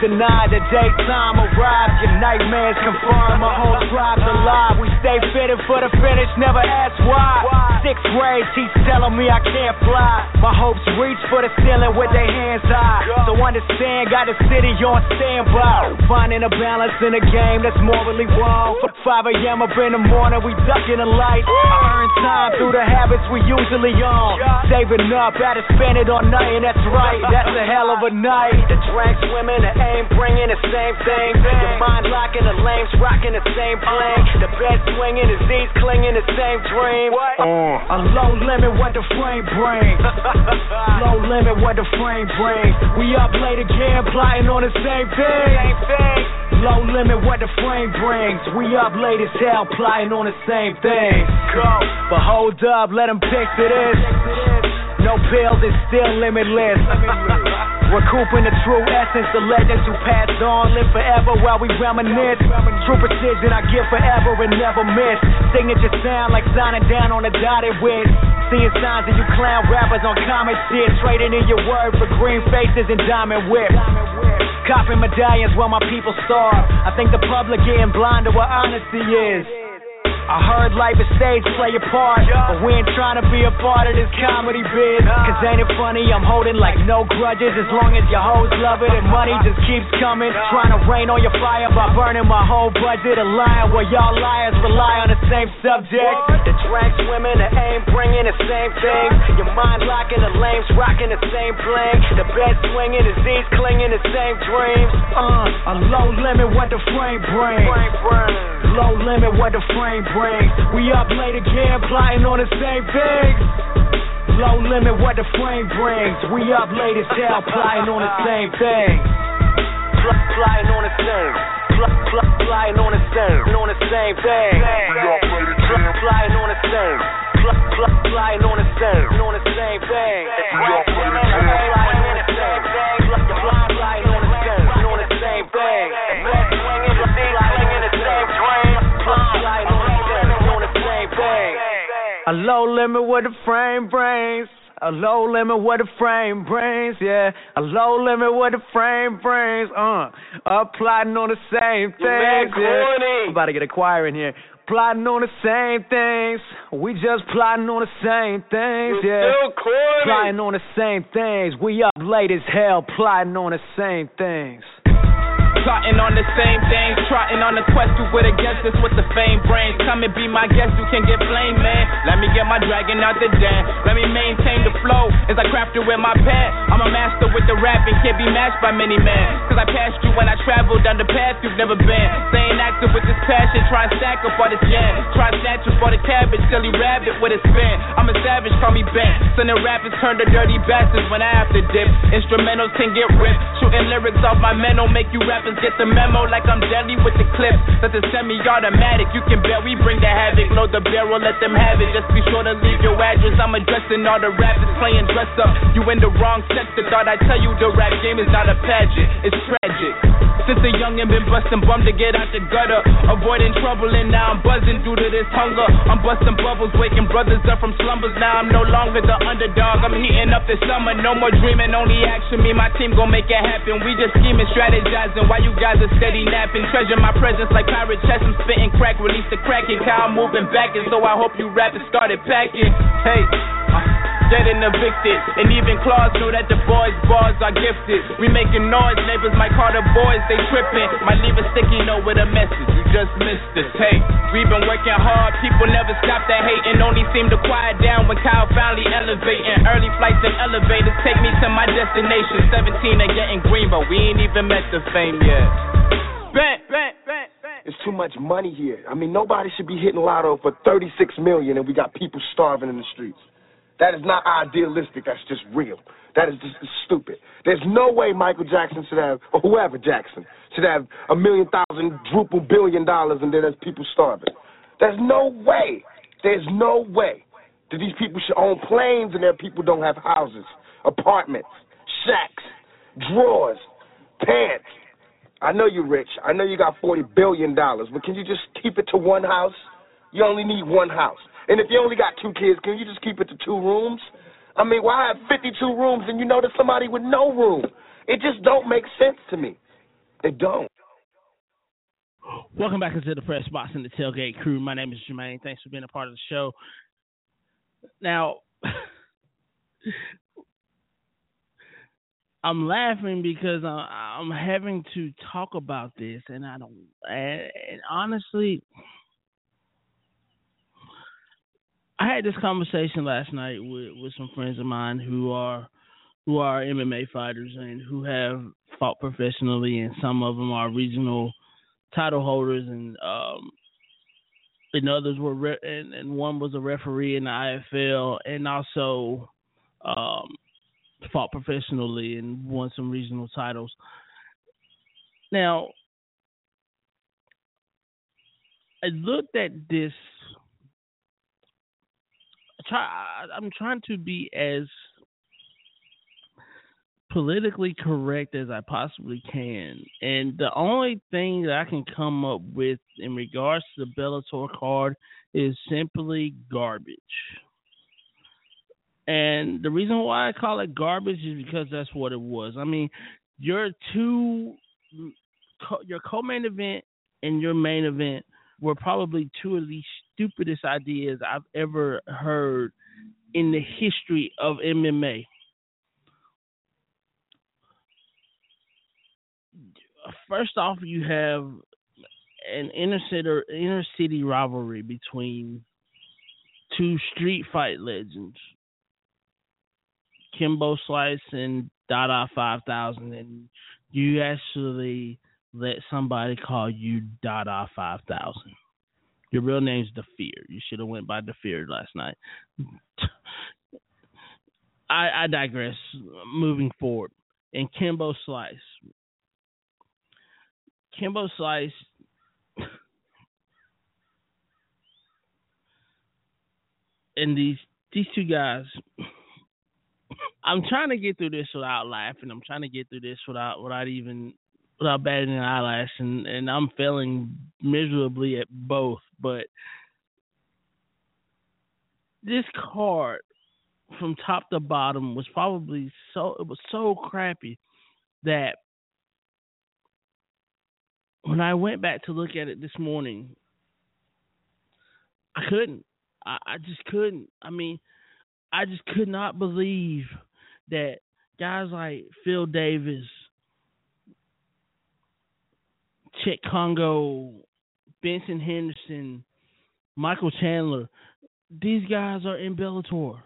Denied. The daytime arrives. Your nightmares confirm. My whole tribe's alive. We stay fitted for the finish. Never ask why. Sixth grade teach telling me I can't fly. My hopes reach for the ceiling with their hands high. So understand, got the city on standby. Finding a balance in a game that's. 5 a.m. up in the morning, we ducking the light. I earn time through the habits we usually on. Saving up, had to spend it on nothing, that's right. That's a hell of a night. The drink swimming, the aim bringing the same thing. Your mind locking, the lames rocking the same plane. The bed swinging, the Z's clinging the same dream. Uh. A low limit, what the frame brings. low limit, what the frame brings. We up late again, plotting on the same thing. Low limit, what the frame brings. We up late as hell, plotting on the same thing. Go. But hold up, let them picture this. No pills, it's still limitless. Recouping the true essence, the legends who passed on live forever while we reminisce. True precision, I give forever and never miss. Signature sound like signing down on a dotted with. Seeing signs of you clown rappers on common shit. Trading in your word for green faces and diamond whips. Copping medallions while my people starve. I think the public getting blind to what honesty is. I heard life is stage play a part, but we ain't trying to be a part of this comedy biz. Cause ain't it funny? I'm holding like no grudges as long as your hoes love it and money just keeps coming. Trying to rain on your fire by burning my whole budget. A lion where y'all liars rely on the same subject. The drag swimming, the aim bringing the same thing. Your mind locking, the lames rocking the same bling. The bed swinging, the Z's clinging the same dreams. Uh, a low limit, what the frame brings. Low limit, what the frame brings. We up late again, plotting on the same things. Low limit, what the frame brings. We up late as hell, plotting on the same thing. Pl- Plotting on the same. Plotting on the same. On the same thing. Plotting on the same. Plotting on the same. On the same thing. Plotting on the same thing. Plotting on the same. A low limit what the frame brings. A low limit what the frame brings, yeah. A low limit what the frame brings, uh. Up plotting on the same things, yeah. I'm about to get a choir in here. Plotting on the same things. We just plotting on the same things, yeah. Plotting on the same things. We up late as hell, plotting on the same things. Plotting on the same things, trotting on the quest to wit against us with the fame brains. Come and be my guest, you can get flame, man. Let me get my dragon out the den. Let me maintain the flow as I craft it with my pen. I'm a master with the rap and can't be matched by many men. Cause I passed you when I traveled down the path you've never been. Staying active with this passion, try and stack up all this yen. Try snatch up all the cabbage, silly rabbit with a spin. I'm a savage, call me Ben. Sending rappers turn to dirty bastards when I have to dip. Instrumentals can get ripped. Shooting lyrics off my men don't make you rappers get the memo like I'm deadly with the clips. That's a semi-automatic. You can bet we bring the havoc. Load the barrel, let them have it. Just be sure to leave your address. I'm addressing all the rappers playing dress up. You in the wrong sector. Thought I tell you the rap game is not a pageant. It's tragic. Since a youngin' been bustin' bum to get out the gutter. Avoiding trouble and now I'm buzzing due to this hunger. I'm busting bubbles, waking brothers up from slumbers. Now I'm no longer the underdog. I'm heating up this summer. No more dreaming, only action. Me, and my team gon' make it happen. We just scheming, strategizing. Why you guys are steady napping? Treasure my presence like pirate chest. I'm spitting crack, release the cracking. Cow moving back, and so I hope you rappers started packing. Hey. uh, Dead and evicted, and even Claus know that the boys' bars are gifted. We making noise, neighbors might call the boys, they tripping. Might leave a sticky note with a message, you just missed us. Hey, we been working hard, people never stop that hating, only seem to quiet down when Kyle finally elevating. Early flights and elevators take me to my destination. 17 and getting green, but we ain't even met the fame yet. Bent, bent, bent. It's too much money here. I mean, nobody should be hitting lotto for 36 million and we got people starving in the streets. That is not idealistic. That's just real. That is just stupid. There's no way Michael Jackson should have, or whoever Jackson, should have a million thousand, druple billion dollars and then there's people starving. There's no way. There's no way that these people should own planes and their people don't have houses, apartments, shacks, drawers, pants. I know you're rich. I know you got forty billion dollars, but can you just keep it to one house? You only need one house. And if you only got two kids, can you just keep it to two rooms? I mean, why have 52 rooms and you know there's somebody with no room? It just don't make sense to me. It don't. Welcome back into the press box and the tailgate crew. My name is Jermaine. Thanks for being a part of the show. Now, I'm laughing because I'm having to talk about this, and I don't. And honestly, I had this conversation last night with with some friends of mine who are who are MMA fighters and who have fought professionally, and some of them are regional title holders, and um, and others were re- and, and one was a referee in the IFL, and also um, fought professionally and won some regional titles. Now, I looked at this. Try, I'm trying to be as politically correct as I possibly can. And the only thing that I can come up with in regards to the Bellator card is simply garbage. And the reason why I call it garbage is because that's what it was. I mean, your two, your co-main event and your main event were probably two of the stupidest ideas I've ever heard in the history of MMA. First off, you have an inner city inner city rivalry between two street fight legends, Kimbo Slice and Dada Five Thousand, and you actually let somebody call you Dada Five Thousand. Your real name's Fear. You should have went by Fear last night. I, I digress. Moving forward, and Kimbo Slice. Kimbo Slice. and these these two guys I'm trying to get through this without laughing. I'm trying to get through this without without even without batting an eyelash, and and I'm failing miserably at both. But this card, from top to bottom, was probably so it was so crappy that when I went back to look at it this morning, I couldn't. I, I just couldn't. I mean, I just could not believe that guys like Phil Davis, Cheick Kongo, Benson Henderson, Michael Chandler, these guys are in Bellator.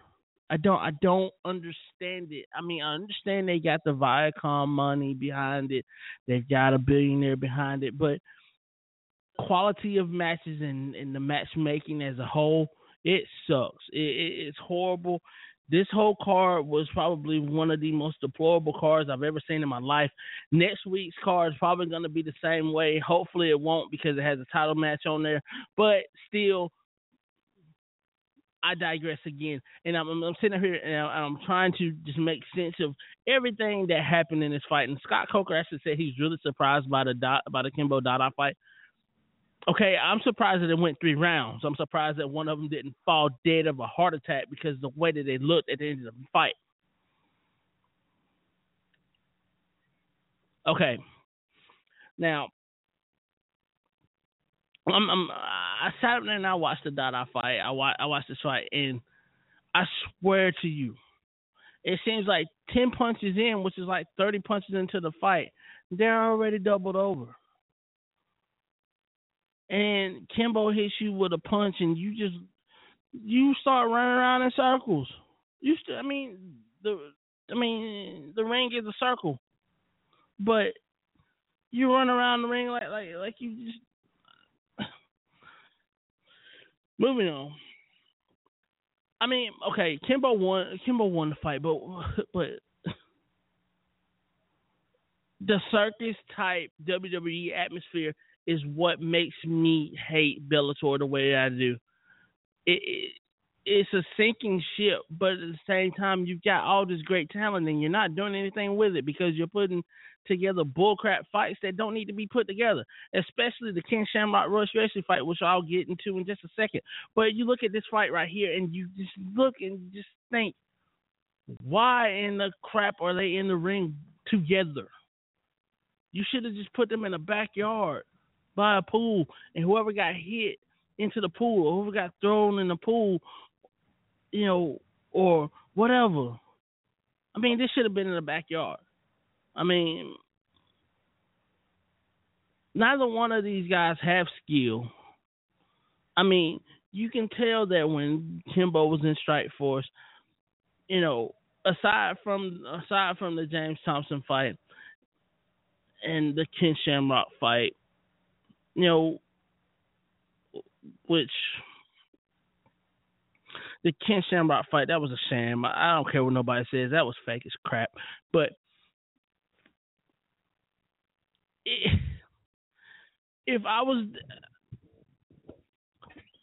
I don't I don't understand it. I mean, I understand they got the Viacom money behind it. They've got a billionaire behind it, but quality of matches and, and the matchmaking as a whole, it sucks. It, it, it's horrible. This whole card was probably one of the most deplorable cards I've ever seen in my life. Next week's card is probably going to be the same way. Hopefully, it won't because it has a title match on there. But still, I digress again, and I'm, I'm sitting here and I'm trying to just make sense of everything that happened in this fight. And Scott Coker actually said he's really surprised by the dot, by the Kimbo Dada fight okay, I'm surprised that it went three rounds. I'm surprised that one of them didn't fall dead of a heart attack because the way that they looked at the end of the fight. Okay, now I'm, I'm I sat up there and I watched the Dada fight. I watched I watched this fight and I swear to you, it seems like ten punches in, which is like thirty punches into the fight, they're already doubled over and Kimbo hits you with a punch and you just you start running around in circles. You st- I mean the I mean the ring is a circle. But you run around the ring like like like you just moving on. I mean, okay, Kimbo won Kimbo won the fight, but but the circus type WWE atmosphere is what makes me hate Bellator the way I do. It, it it's a sinking ship, but at the same time, you've got all this great talent and you're not doing anything with it because you're putting together bullcrap fights that don't need to be put together, especially the Ken Shamrock Royce Gracie fight, which I'll get into in just a second. But you look at this fight right here and you just look and just think, Why in the crap are they in the ring together? You should have just put them in the backyard by a pool, and whoever got hit into the pool, or whoever got thrown in the pool, you know, or whatever. I mean, this should have been in the backyard. I mean, neither one of these guys have skill. I mean, you can tell that when Kimbo was in Strike Force, you know, aside from aside from the James Thompson fight and the Ken Shamrock fight, you know, which the Ken Shamrock fight that was a sham. I don't care what nobody says. That was fake as crap. But if I was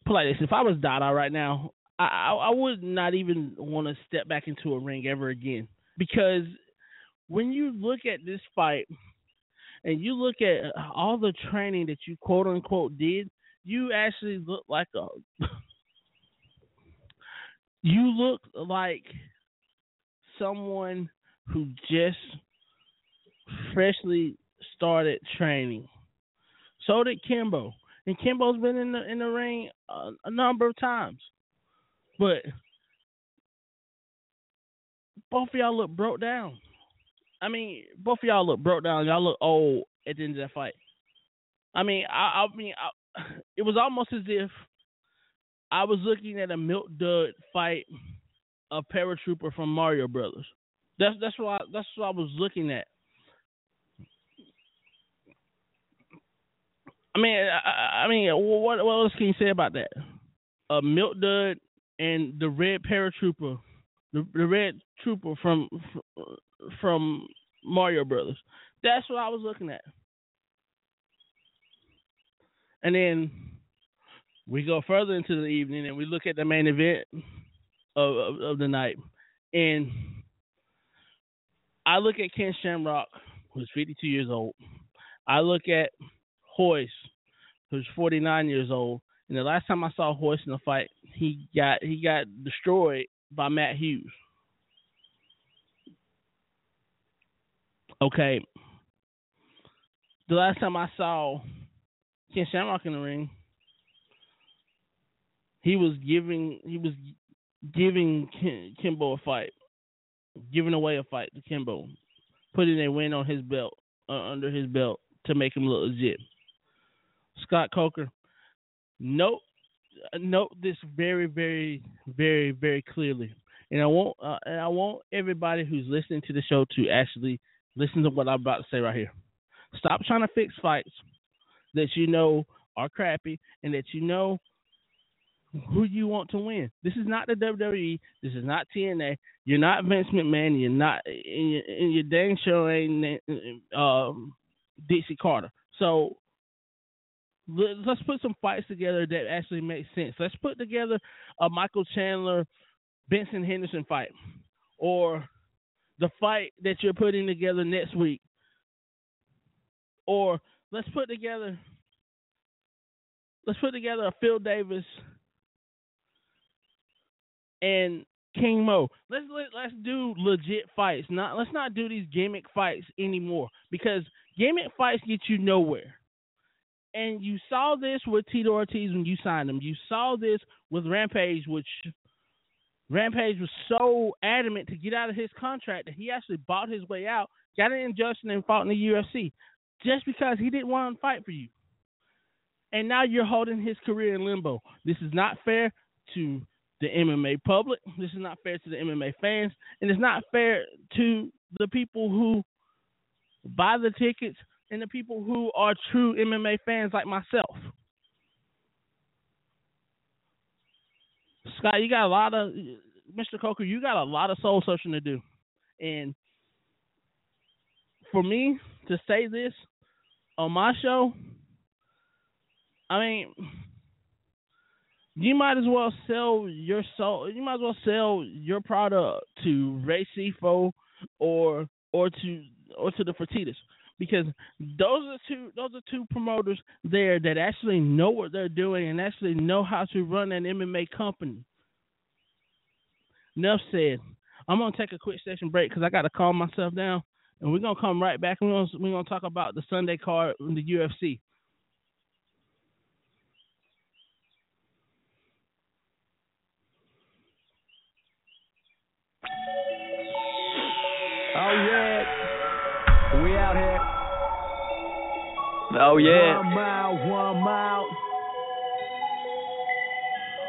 put like this, if I was Dada right now, I, I would not even want to step back into a ring ever again because when you look at this fight and you look at uh, all the training that you quote unquote did, you actually look like a you look like someone who just freshly started training. So did Kimbo, and Kimbo's been in the in the ring a, a number of times, but both of y'all look broke down. I mean, both of y'all look broke down. Y'all look old at the end of that fight. I mean, I, I mean, I, it was almost as if I was looking at a Milk Dud fight a paratrooper from Mario Brothers. That's that's what I, that's what I was looking at. I mean, I, I mean, what what else can you say about that? A Milk Dud and the red paratrooper, the, the red trooper from from Mario Brothers. That's what I was looking at. And then we go further into the evening and we look at the main event of, of, of the night. And I look at Ken Shamrock, who's 52 years old. I look at Royce, who's 49 years old. And the last time I saw Royce in a fight, he got he got destroyed by Matt Hughes. Okay. The last time I saw Ken Shamrock in the ring, he was giving he was giving Kim, Kimbo a fight, giving away a fight to Kimbo, putting a win on his belt uh, under his belt to make him look legit. Scott Coker, note note this very very very very clearly, and I want uh, and I want everybody who's listening to the show to actually listen to what I'm about to say right here. Stop trying to fix fights that you know are crappy and that you know who you want to win. This is not the WWE. This is not TNA. You're not Vince McMahon. You're not, and your, and your dang show ain't um, Dixie Carter. So let's put some fights together that actually make sense. Let's put together a Michael Chandler, Benson Henderson fight, or the fight that you're putting together next week, or let's put together let's put together a Phil Davis and King Mo. Let's let, let's do legit fights. Not let's not do these gimmick fights anymore because gimmick fights get you nowhere. And you saw this with Tito Ortiz when you signed him. You saw this with Rampage, which Rampage was so adamant to get out of his contract that he actually bought his way out, got an injunction, and fought in the UFC just because he didn't want to fight for you. And now you're holding his career in limbo. This is not fair to the MMA public. This is not fair to the MMA fans, and it's not fair to the people who buy the tickets and the people who are true MMA fans like myself. Scott, you got a lot of Mr. Coker, you got a lot of soul searching to do. And for me to say this on my show, I mean you might as well sell your soul. You might as well sell your product to Ray Sefo or or to or to the Fertitas because those are two those are two promoters there that actually know what they're doing and actually know how to run an MMA company. Enough said. I'm gonna take a quick session break because I got to calm myself down, and we're gonna come right back. We're gonna we're gonna talk about the Sunday card in the UFC. Oh yeah, Oh yeah. One mile, one mile.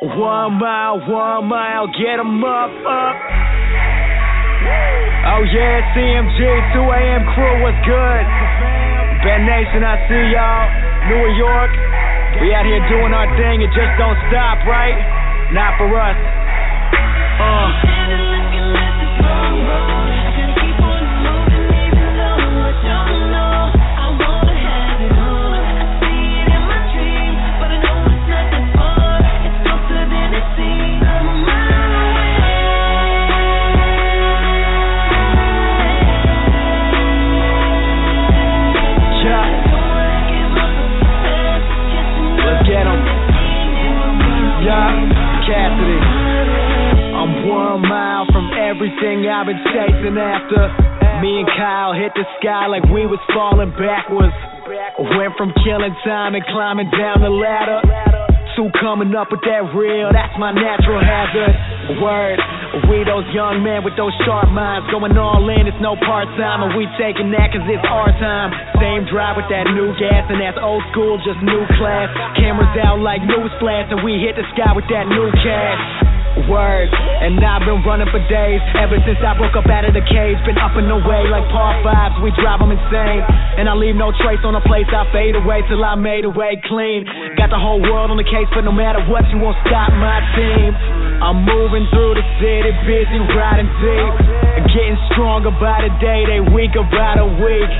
One mile, one mile, get 'em up, up. Oh yeah, CMG, 2 a.m. crew, what's good? Ben Nation, I see y'all. New York, we out here doing our thing, it just don't stop, right? Not for us. Uh. One mile from everything I've been chasing after. Me and Kyle hit the sky like we was falling backwards. Went from killing time and climbing down the ladder. To coming up with that real, that's my natural hazard. Word, we those young men with those sharp minds. Going all in, it's no part time, and we taking that cause it's our time. Same drive with that new gas, and that's old school, just new class. Cameras out like news flash, and we hit the sky with that new cash. Word, and I've been running for days ever since I broke up out of the cage. Been up and away like par fives, we drive 'em insane. And I leave no trace on the place I fade away till I made away clean. Got the whole world on the case, but no matter what, you won't stop my team. I'm moving through the city, busy riding deep. Getting stronger by the day, they weaker by the week.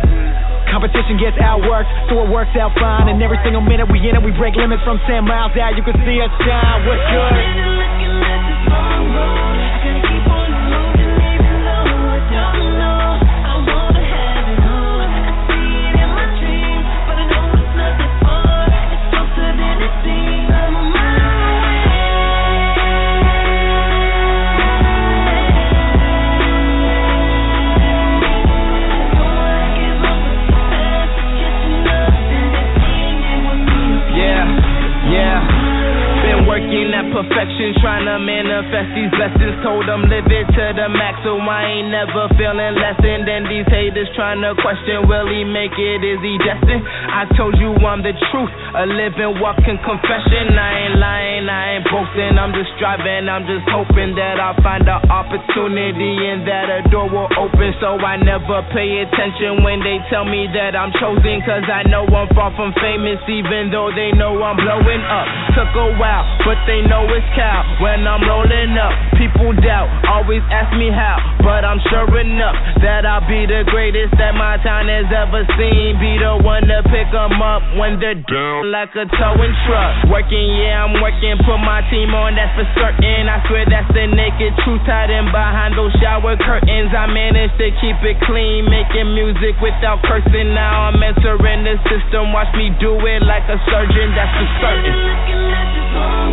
Competition gets outworked, so it works out fine. And every single minute we in it, we break limits from 10 miles out. You can see us shine. What's good? Yeah, Working at perfection, trying to manifest these blessings. Told them live it to the max, so I ain't never feeling less than. Then these haters trying to question, will he make it? Is he destined? I told you I'm the truth, a living, walking confession. I ain't lying, I ain't boasting. I'm just striving, I'm just hoping that I'll find an opportunity and that a door will open. So I never pay attention when they tell me that I'm chosen, cause I know I'm far from famous, even though they know I'm blowing up. Took a while, but they know it's cow when I'm rolling up. People doubt, always ask me how, but I'm sure enough that I'll be the greatest that my town has ever seen. Be the one to pick 'em up when they're down like a towing truck. Working, yeah, I'm working, put my team on, that's for certain. I swear that's the naked truth hiding behind those shower curtains. I managed to keep it clean, making music without cursing. Now I'm entering the system, watch me do it like a surgeon, that's for certain.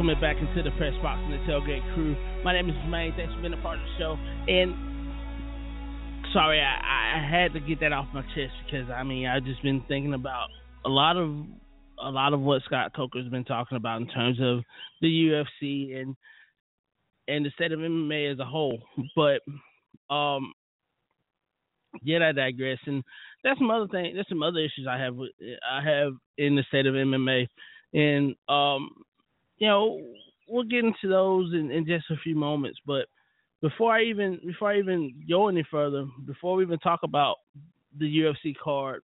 Welcome back into the Press Box and the Tailgate Crew. My name is Jermaine. Thanks for being a part of the show. And sorry, I, I had to get that off my chest because I mean I've just been thinking about a lot of a lot of what Scott Coker's been talking about in terms of the UFC and and the state of MMA as a whole. But um, yet I digress, and that's some other thing. There's some other issues I have with I have in the state of MMA, and um, you know we'll get into those in, in just a few moments. But before I even before I even go any further, before we even talk about the UFC card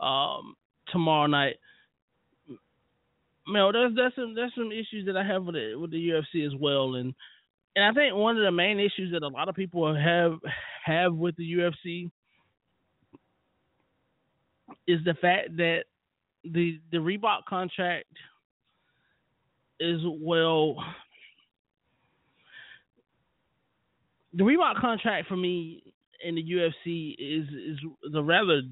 um, tomorrow night. Mel, there's there's some there's some issues that I have with it with the UFC as well, and and I think one of the main issues that a lot of people have have with the UFC is the fact that the the Reebok contract is well the Reebok contract for me in the UFC is is the rather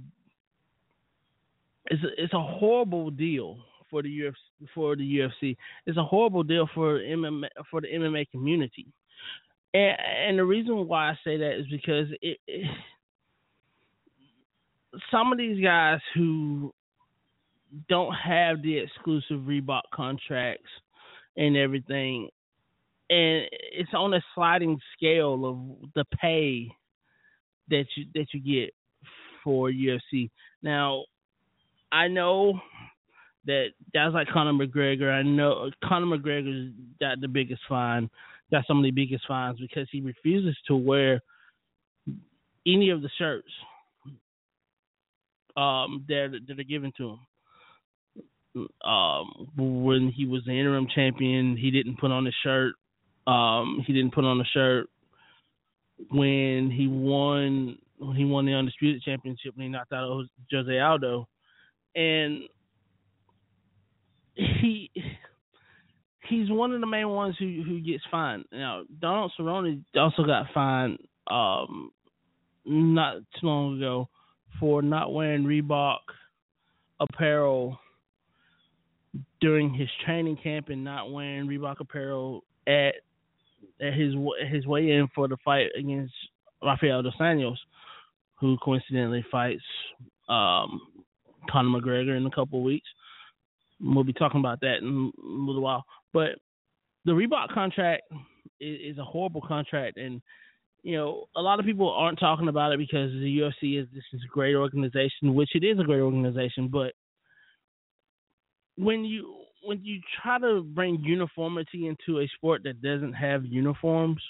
it's a, it's a horrible deal for the UFC for the UFC. It's a horrible deal for MMA for the MMA community. And, and the reason why I say that is because it, it some of these guys who don't have the exclusive Reebok contracts and everything, and it's on a sliding scale of the pay that you that you get for UFC. Now, I know that guys like Conor McGregor, I know Conor McGregor's got the biggest fine, got some of the biggest fines because he refuses to wear any of the shirts um that that are given to him. Um, when he was the interim champion, he didn't put on a shirt. Um, he didn't put on a shirt when he won. When he won the undisputed championship, when he knocked out Jose Aldo, and he he's one of the main ones who who gets fined. Now Donald Cerrone also got fined um not too long ago for not wearing Reebok apparel during his training camp and not wearing Reebok apparel at at his his weigh in for the fight against Rafael dos Anjos, who coincidentally fights um, Conor McGregor in a couple weeks. We'll be talking about that in a little while. But the Reebok contract is, is a horrible contract, and you know a lot of people aren't talking about it because the UFC is this is a great organization, which it is a great organization. But when you when you try to bring uniformity into a sport that doesn't have uniforms,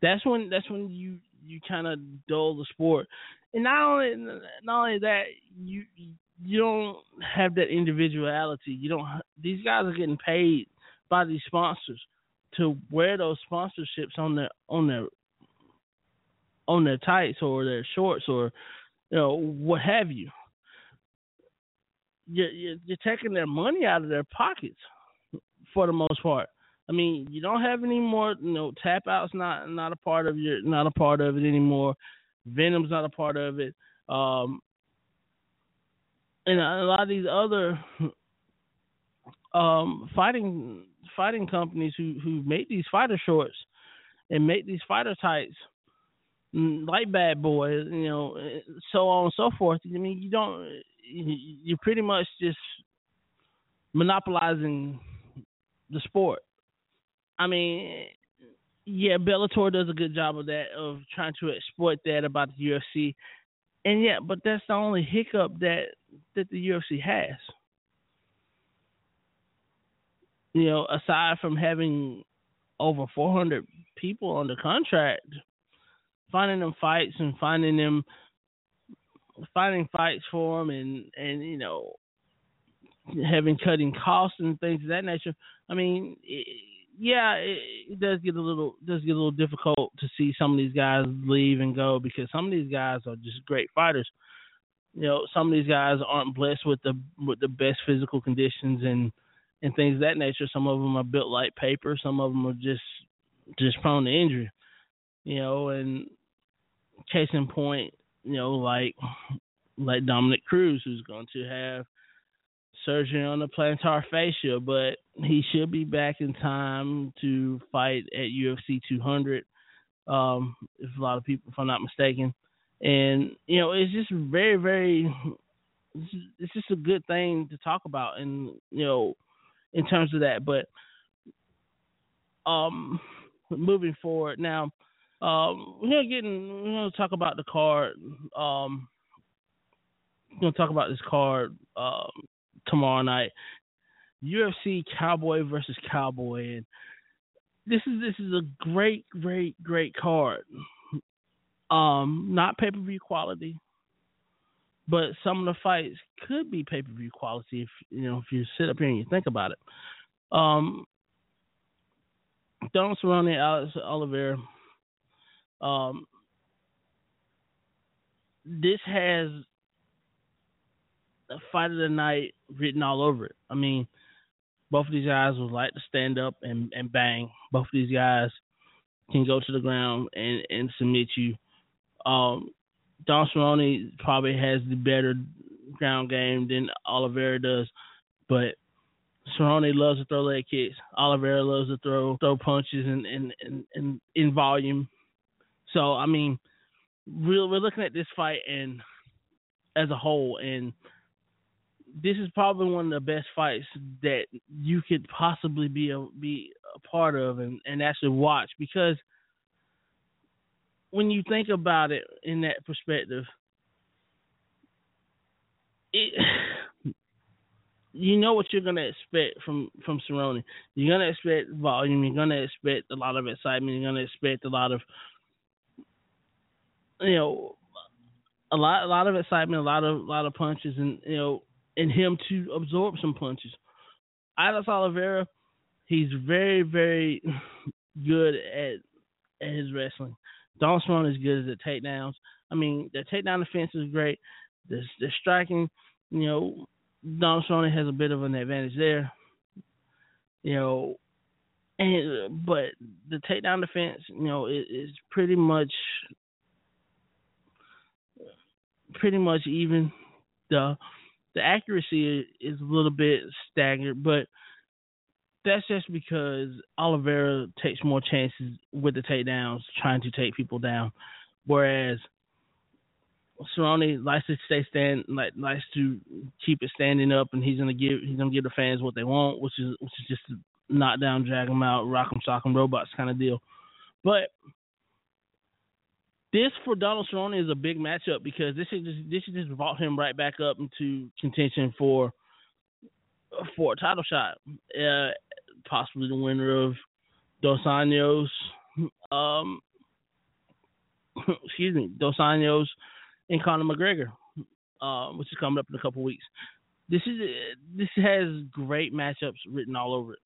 that's when that's when you you kind of dull the sport. And not only not only that, you you don't have that individuality. You don't. These guys are getting paid by these sponsors to wear those sponsorships on their on their on their tights or their shorts or you know what have you. You're, you're, taking their money out of their pockets for the most part. I mean, you don't have any more. You know, tap out's not not a part of your not a part of it anymore. Venom's not a part of it. Um, and a lot of these other um, fighting fighting companies who who make these fighter shorts and make these fighter tights mm, like Bad Boy, you know, so on and so forth. I mean, you don't you're pretty much just monopolizing the sport. I mean, yeah, Bellator does a good job of that, of trying to exploit that about the UFC. And yeah, but that's the only hiccup that that the UFC has. You know, aside from having over 400 people under contract, finding them fights and finding them finding fights for them and and you know having cutting costs and things of that nature. I mean, it, yeah, it, it does get a little does get a little difficult to see some of these guys leave and go because some of these guys are just great fighters. You know, some of these guys aren't blessed with the with the best physical conditions and and things of that nature. Some of them are built like paper. Some of them are just just prone to injury. You know, and case in point, you know, like like Dominick Cruz, who's going to have surgery on the plantar fascia, but he should be back in time to fight at UFC 200. Um, if a lot of people, if I'm not mistaken, and you know, it's just very, very, it's just a good thing to talk about, and you know, in terms of that. But um, moving forward now, um, we're gonna we're gonna talk about the card. Um, we're gonna talk about this card um, tomorrow night. UFC Cowboy versus Cowboy, and this is this is a great, great, great card. Um, not pay per view quality, but some of the fights could be pay per view quality if you know if you sit up here and you think about it. Um, Donald Cerrone, Alex Oliveira. Um, this has a fight of the night written all over it. I mean, both of these guys would like to stand up and, and bang. Both of these guys can go to the ground and, and submit you. Um, Don Cerrone probably has the better ground game than Oliveira does, but Cerrone loves to throw leg kicks. Oliveira loves to throw throw punches and in, in, in, in volume. So I mean, we're we're looking at this fight and as a whole, and this is probably one of the best fights that you could possibly be a be a part of and, and actually watch because when you think about it in that perspective, it you know what you're gonna expect from from Cerrone. You're gonna expect volume. You're gonna expect a lot of excitement. You're gonna expect a lot of you know a lot a lot of excitement, a lot of a lot of punches, and you know, and him to absorb some punches. Alex Oliveira, he's very very good at at his wrestling. Don Cerrone is good at the takedowns. I mean, the takedown defense is great. The the striking, you know, Don Cerrone has a bit of an advantage there. You know, and but the takedown defense, you know, is, is pretty much pretty much even. The the accuracy is a little bit staggered, but that's just because Oliveira takes more chances with the takedowns, trying to take people down, whereas Cerrone likes to stay stand, like likes to keep it standing up, and he's gonna give he's gonna give the fans what they want, which is which is just knock down, drag them out, rock them, sock them, robots kind of deal. But this for Donald Cerrone is a big matchup because this is just this is just brought him right back up into contention for for a title shot, uh, possibly the winner of Dos Anjos, um, excuse me, Dos Anjos and Conor McGregor, uh, which is coming up in a couple weeks. This is this has great matchups written all over it.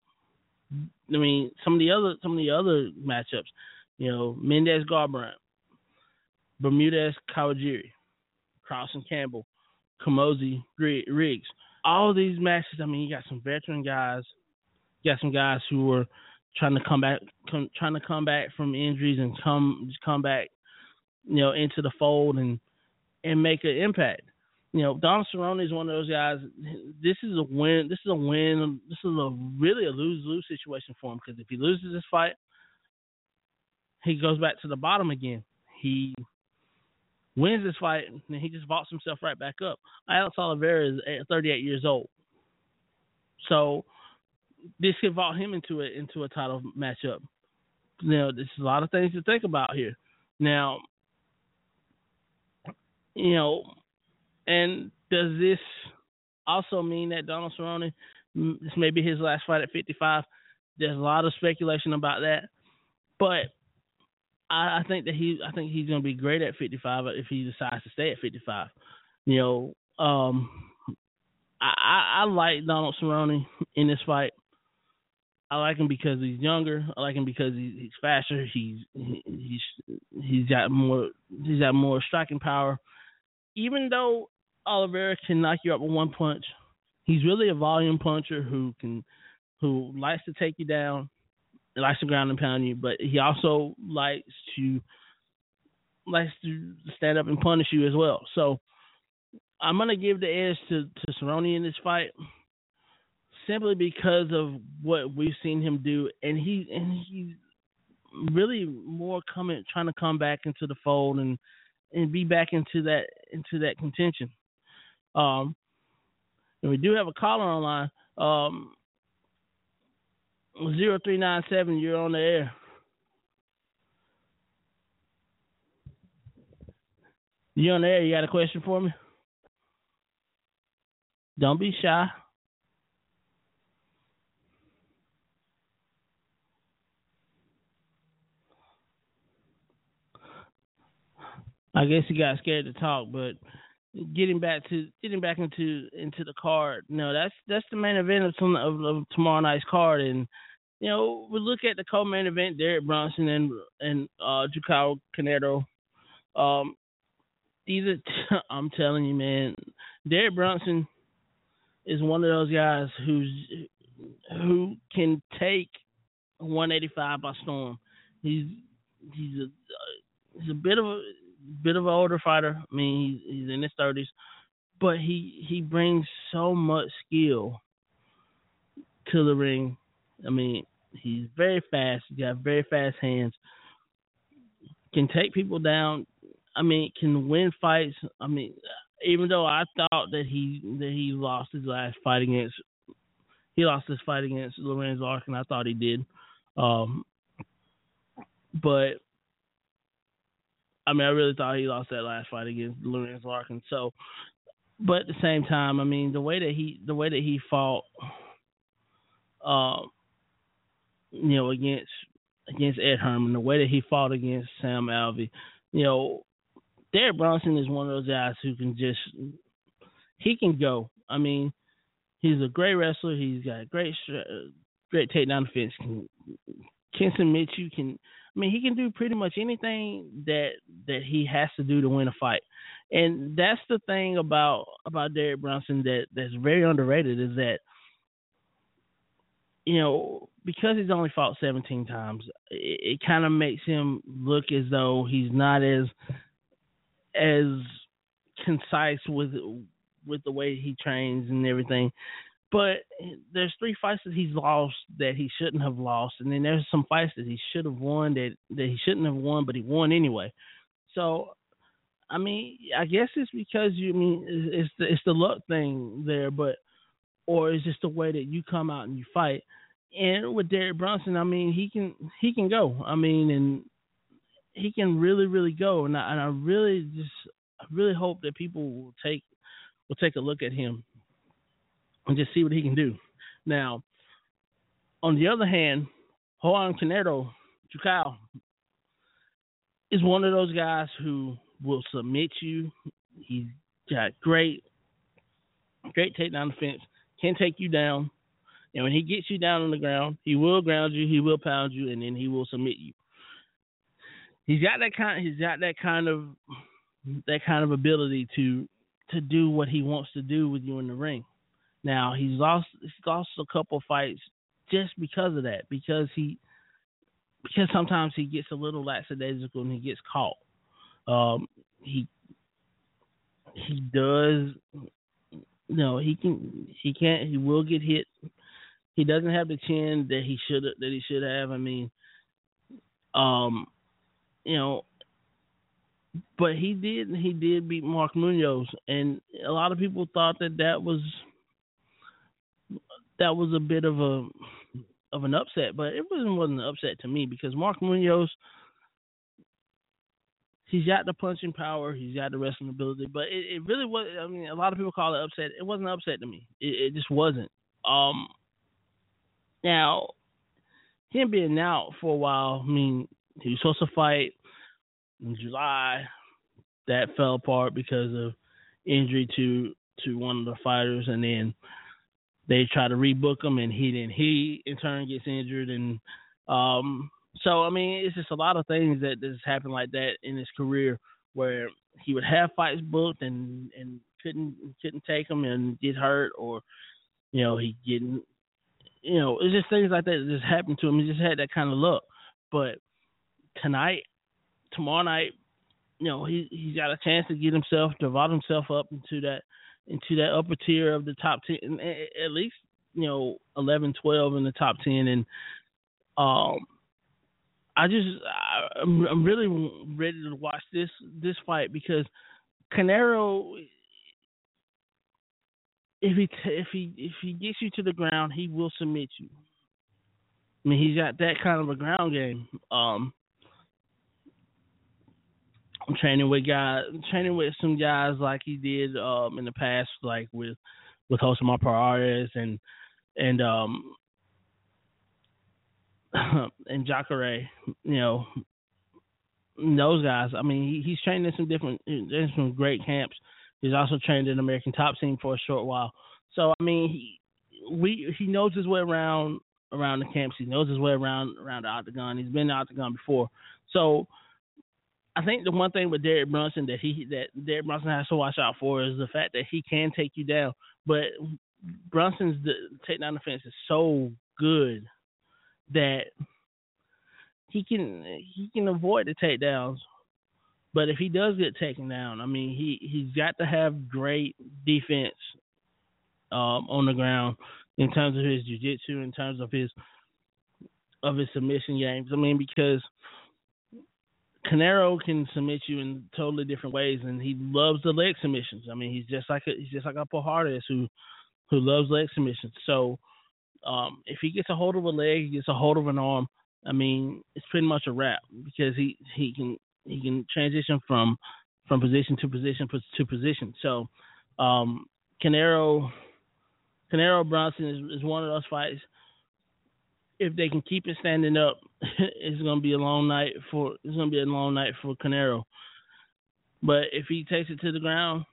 I mean, some of the other some of the other matchups, you know, Mendes Garbrandt, Bermudez Kawajiri, Carlson Campbell, Camozzi Riggs. All these matches, I mean, you got some veteran guys, you got some guys who are trying to come back, trying to come back from injuries and come come back, you know, into the fold and and make an impact. You know, Don Cerrone is one of those guys. This is a win. This is a win. This is a really a lose lose situation for him because if he loses this fight, he goes back to the bottom again. He wins this fight, and he just vaults himself right back up. Alex Oliveira is 38 years old, so this could vault him into a into a title matchup. Now, there's a lot of things to think about here. Now, you know, and does this also mean that Donald Cerrone, this may be his last fight at 55? There's a lot of speculation about that, but I, I think that he, I think he's going to be great at 55 if he decides to stay at 55. You know, um, I, I, I like Donald Cerrone in this fight. I like him because he's younger. I like him because he's, he's faster. He's he's he's got more he's got more striking power. Even though Oliveira can knock you up with one punch, he's really a volume puncher who can who likes to take you down, likes to ground and pound you, but he also likes to likes to stand up and punish you as well. So I'm gonna give the edge to to Cerrone in this fight simply because of what we've seen him do, and he and he's really more coming trying to come back into the fold and and be back into that into that contention. Um, and we do have a caller online. Um, zero three nine seven, you're on the air. You on the air? You got a question for me? Don't be shy. I guess he got scared to talk, but getting back to getting back into into the card. No, that's that's the main event of, some, of, of tomorrow night's card, and you know we look at the co-main event: Derek Brunson and and uh, Carneiro. Um, these are I'm telling you, man, Derek Brunson is one of those guys who's who can take 185 by storm. He's he's a he's a bit of a bit of an older fighter. I mean, he's, he's in his 30s, but he he brings so much skill to the ring. I mean, he's very fast. He's got very fast hands. Can take people down. I mean, can win fights. I mean, even though I thought that he that he lost his last fight against he lost his fight against Lorenz Larkin. I thought he did. Um, but I mean, I really thought he lost that last fight against Lorenz Larkin. So, but at the same time, I mean, the way that he the way that he fought, um, you know, against against Ed Herman, the way that he fought against Sam Alvey, you know, Derek Brunson is one of those guys who can just he can go. I mean, he's a great wrestler. He's got great great takedown defense. Can can submit you. Can I mean he can do pretty much anything that that he has to do to win a fight. And that's the thing about about Derek Brunson that that's very underrated is that you know because he's only fought 17 times, it, it kind of makes him look as though he's not as as concise with with the way he trains and everything. But there's three fights that he's lost that he shouldn't have lost, and then there's some fights that he should have won that that he shouldn't have won, but he won anyway. So, I mean, I guess it's because you I mean it's the it's the luck thing there, but or is just the way that you come out and you fight. And with Derek Brunson, I mean, he can he can go. I mean, and he can really really go, and I, and I really just I really hope that people will take will take a look at him and just see what he can do. Now, on the other hand, Juan Carneiro Jucal is one of those guys who will submit you. He's got great, great takedown defense, can take you down. And when he gets you down on the ground, he will ground you, he will pound you, and then he will submit you. He's got that kind. He's got that kind of that kind of ability to to do what he wants to do with you in the ring. Now he's lost he's lost a couple fights just because of that because he because sometimes he gets a little lackadaisical and he gets caught. Um, he he does know he can he can't he will get hit. He doesn't have the chin that he should that he should have. I mean, um, you know, but he did he did beat Mark Munoz, and a lot of people thought that that was that was a bit of a of an upset, but it wasn't wasn't an upset to me because Mark Munoz he's got the punching power, he's got the wrestling ability, but it, it really was. I mean, a lot of people call it upset. It wasn't upset to me. It, it just wasn't. Um, now him being out for a while. I mean, he was supposed to fight in July. That fell apart because of injury to to one of the fighters, and then they try to rebook him, and he then he in turn gets injured, and um, so I mean, it's just a lot of things that just happened like that in his career where he would have fights booked and and couldn't couldn't take them and get hurt, or you know he didn't you know it's just things like that that just happened to him. He just had that kind of luck, but tonight, tomorrow night, you know, he he's got a chance to get himself to vault himself up into that into that upper tier of the top ten, at least you know 11, 12 in the top ten, and um, I just I, I'm I'm really ready to watch this this fight because Carneiro. If he if he if he gets you to the ground, he will submit you. I mean, he's got that kind of a ground game. Um, I'm training with guys, training with some guys like he did um, in the past, like with with Josemar Perez and and um and Jacare, you know, those guys. I mean, he, he's trained in some different, in some great camps He's also trained in American Top Team for a short while. So I mean, he we he knows his way around around the camps. He knows his way around around the octagon. He's been in the octagon before. So I think the one thing with Derek Brunson that he that Derek Brunson has to watch out for is the fact that he can take you down. But Brunson's the takedown defense is so good that he can he can avoid the takedowns. But if he does get taken down, I mean he he's got to have great defense um, on the ground in terms of his jiu-jitsu, in terms of his of his submission games. I mean because Carneiro can submit you in totally different ways, and he loves the leg submissions. I mean, he's just like a, he's just like a Palhares who who loves leg submissions. So um, if he gets a hold of a leg, he gets a hold of an arm. I mean, it's pretty much a wrap because he he can he can transition from from position to position to position. So um, Carneiro Canelo Brunson is, is one of those fights if they can keep it standing up, it's gonna be a long night for it's gonna be a long night for Canelo. But if he takes it to the ground,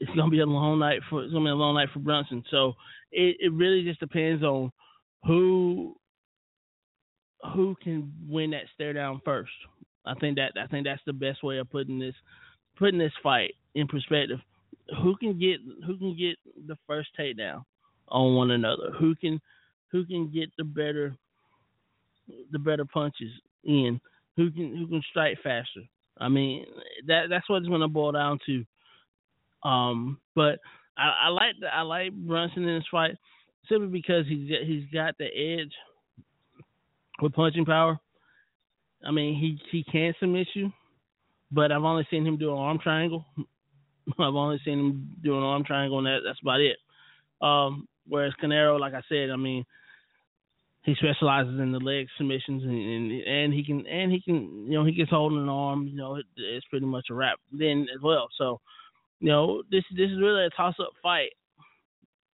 it's gonna be a long night for it's gonna be a long night for Brunson. So it, it really just depends on who who can win that stare down first. I think that I think that's the best way of putting this putting this fight in perspective. Who can get who can get the first takedown on one another? Who can who can get the better the better punches in, who can who can strike faster. I mean that that's what it's going to boil down to. Um, but I, I like the, I like Brunson in this fight simply because he's he's got the edge with punching power. I mean he he can submit you, but I've only seen him do an arm triangle. I've only seen him do an arm triangle, and that that's about it. Um, whereas Canelo, like I said, I mean he specializes in the leg submissions and, and and he can and he can you know he gets holding an arm you know it, it's pretty much a wrap then as well so you know this this is really a toss up fight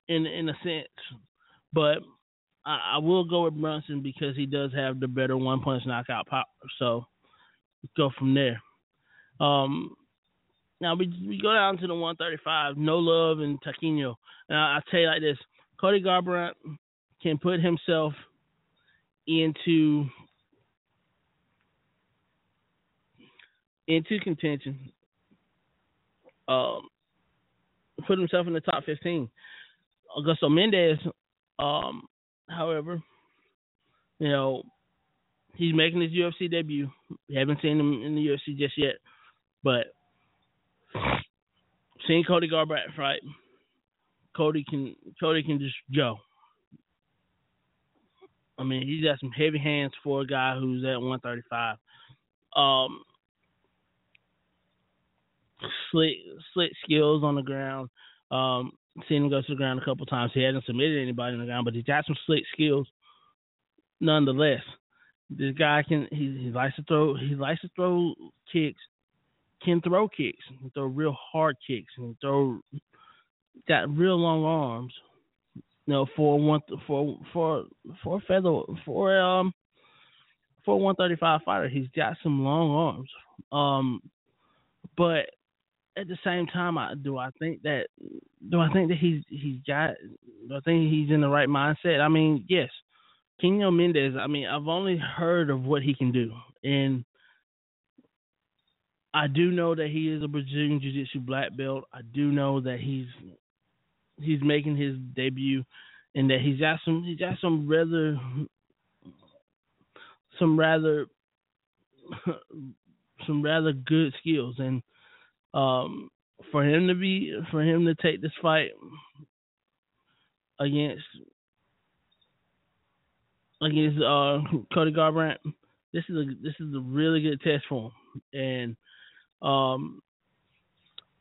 in in a sense. But I, I will go with Brunson because he does have the better one punch knockout power. So go from there. Um now we we go down to the 135 no love and Taquino and I, I tell you like this Cody Garbrandt can put himself into into contention. Um, put himself in the top fifteen. Augusto Mendes, um, however, you know, he's making his UFC debut. We haven't seen him in the UFC just yet, but seeing Cody Garbrandt fight, Cody can Cody can just go. I mean, he's got some heavy hands for a guy who's at 135. Um, slick, slick skills on the ground. Um, seen him go to the ground a couple times. He hasn't submitted anybody on the ground, but he's got some slick skills. Nonetheless, this guy can he, he likes to throw he likes to throw kicks, can throw kicks, he throw real hard kicks, and throw got real long arms you know, for one for for for feather for um for one thirty five fighter, he's got some long arms. Um, but at the same time, I do I think that do I think that he's he's got do I think he's in the right mindset? I mean, yes, Kenyo Mendes. I mean, I've only heard of what he can do, and I do know that he is a Brazilian Jiu Jitsu black belt. I do know that he's he's making his debut, and that he's got some he's got some rather some rather some rather good skills, and um, for him to be for him to take this fight against against uh, Cody Garbrandt, this is a this is a really good test for him, and um,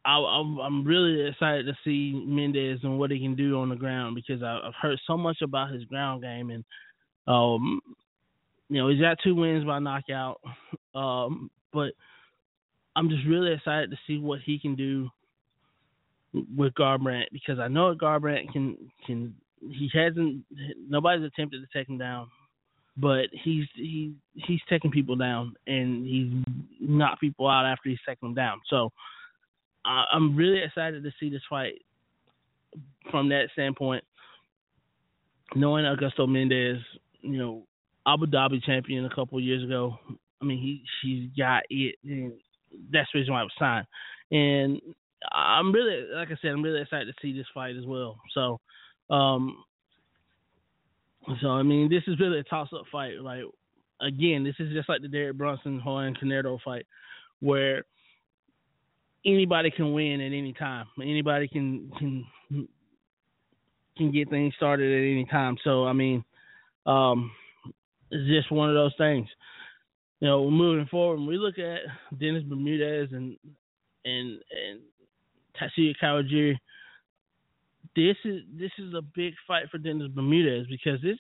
I, I'm really excited to see Mendes and what he can do on the ground because I've heard so much about his ground game and um, you know he's got two wins by knockout, um, but I'm just really excited to see what he can do with Garbrandt because I know Garbrandt can can he hasn't nobody's attempted to take him down, but he's he he's taking people down and he's knocked people out after he's taken them down. So I, I'm really excited to see this fight from that standpoint. Knowing Augusto Mendes, you know, Abu Dhabi champion a couple years ago. I mean, he she's got it, and that's the reason why I was signed. And I'm really, like I said, I'm really excited to see this fight as well. So, um, so I mean, this is really a toss-up fight. Like, again, this is just like the Derek Brunson Roan Carneiro fight, where anybody can win at any time. Anybody can can can get things started at any time. So I mean, um, it's just one of those things. You know, moving forward, we look at Dennis Bermudez and and and Tatsuya Kawajiri, this is this is a big fight for Dennis Bermudez because this